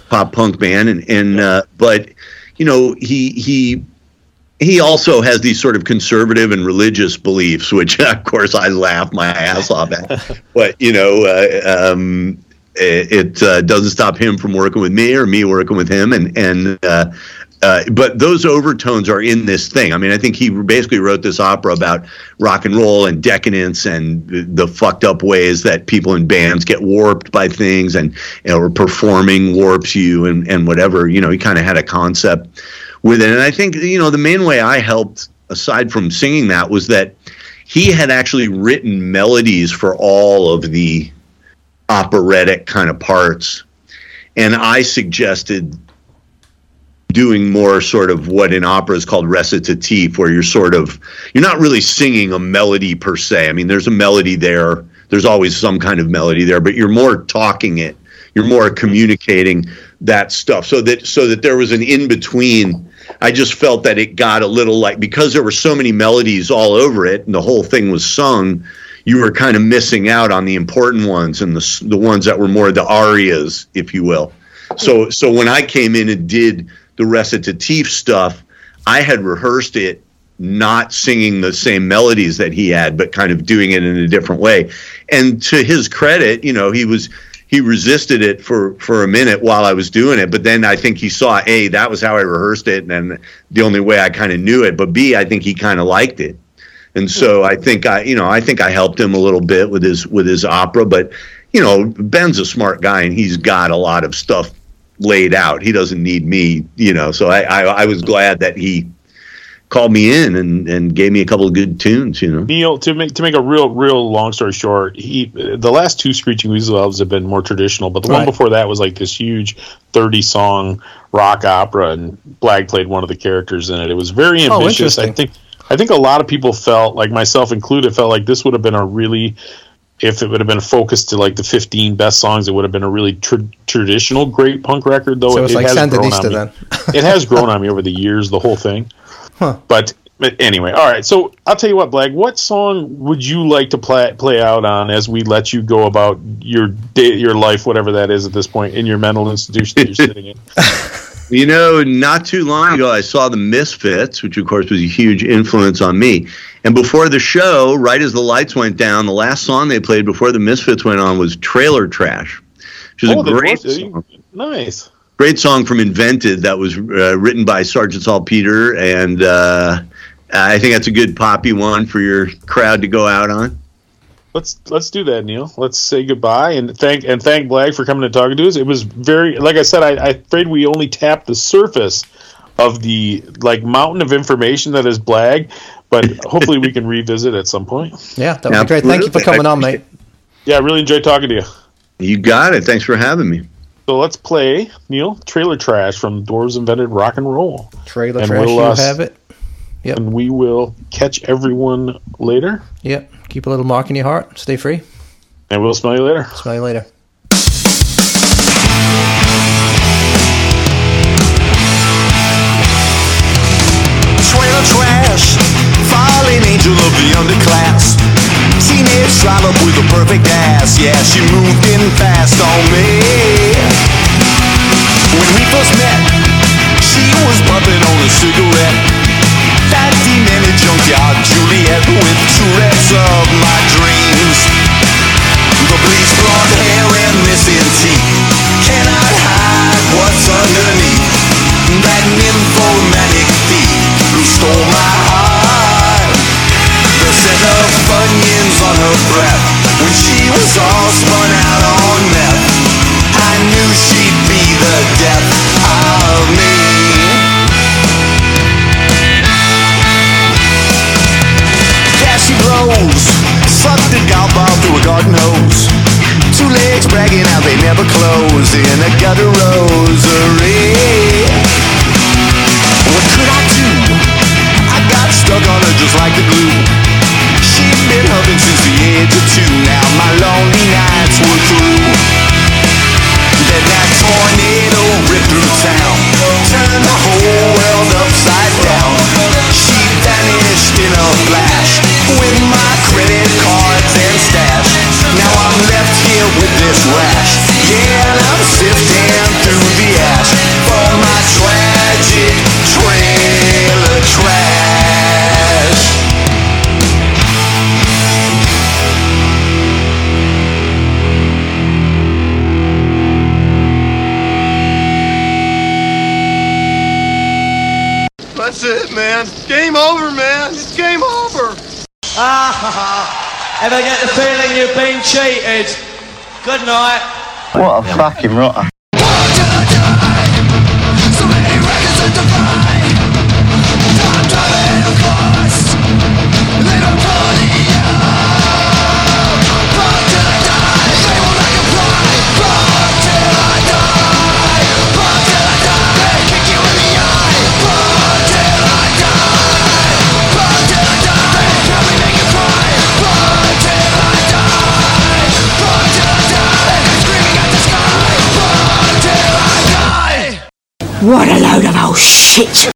pop punk band, and and uh, but you know, he he. He also has these sort of conservative and religious beliefs, which of course I laugh my ass off at. but you know, uh, um, it, it uh, doesn't stop him from working with me or me working with him and and uh, uh, but those overtones are in this thing. I mean, I think he basically wrote this opera about rock and roll and decadence and the, the fucked up ways that people in bands get warped by things and you know, or performing warps you and and whatever. You know, he kind of had a concept with it, and I think you know the main way I helped aside from singing that was that he had actually written melodies for all of the operatic kind of parts. And I suggested doing more sort of what in opera is called recitative, where you're sort of you're not really singing a melody per se. I mean, there's a melody there. There's always some kind of melody there, but you're more talking it. You're more communicating that stuff, so that so that there was an in between. I just felt that it got a little like because there were so many melodies all over it, and the whole thing was sung. You were kind of missing out on the important ones and the the ones that were more the arias, if you will. So so when I came in and did the recitative stuff, I had rehearsed it not singing the same melodies that he had, but kind of doing it in a different way. And to his credit, you know, he was he resisted it for for a minute while I was doing it, but then I think he saw a that was how I rehearsed it, and then the only way I kind of knew it. But b I think he kind of liked it, and hmm. so I think I you know I think I helped him a little bit with his with his opera, but you know Ben's a smart guy and he's got a lot of stuff laid out. He doesn't need me, you know. So I, I, I was glad that he called me in and, and gave me a couple of good tunes, you know. Neil, to make to make a real real long story short, he the last two Screeching Weasel albums have been more traditional, but the one before that was like this huge thirty song rock opera, and Blag played one of the characters in it. It was very Oh, ambitious. I think I think a lot of people felt, like myself included, felt like this would have been a really if it would have been focused to like the 15 best songs, it would have been a really tr- traditional great punk record. Though So it's like has grown on me. then. it has grown on me over the years, the whole thing. Huh. But, but anyway, all right. So I'll tell you what, Blag. What song would you like to play play out on as we let you go about your day, your life, whatever that is at this point in your mental institution that you're sitting in? You know, not too long ago, I saw the Misfits, which of course was a huge influence on me. And before the show, right as the lights went down, the last song they played before the Misfits went on was "Trailer Trash," which is Oh, a great, song. nice. great song from Invented that was uh, written by Sergeant Salt Peter, and uh, I think that's a good poppy one for your crowd to go out on. Let's let's do that, Neil. Let's say goodbye and thank and thank Blag for coming and talking to us. It was very, like I said, I, I afraid we only tapped the surface of the like mountain of information that is Blag, but hopefully we can revisit at some point. Yeah, that would be great. Thank you for coming on, mate. Yeah, I really enjoyed talking to you. You got it. Thanks for having me. So let's play Neil Trailer Trash from Dwarves Invented Rock and Roll, Trailer And trash, we'll, you uh, have it. And we will catch everyone later, Yep. Keep a little mark in your heart. Stay free. and we'll smell you later. Smell you later. Trailer trash, fallen angel of the underclass. Teenage drive up with a perfect ass. Yeah, she moved in fast on me. When we first met, she was puffing on a cigarette. Of my dreams. The bleached blonde hair and missing teeth cannot hide what's underneath. That nymphomanic thief who stole my heart. The scent of Funyuns on her breath when she was all spun in a Ever get the feeling you've been cheated? Good night. What a fucking rotter. What a load of old shit.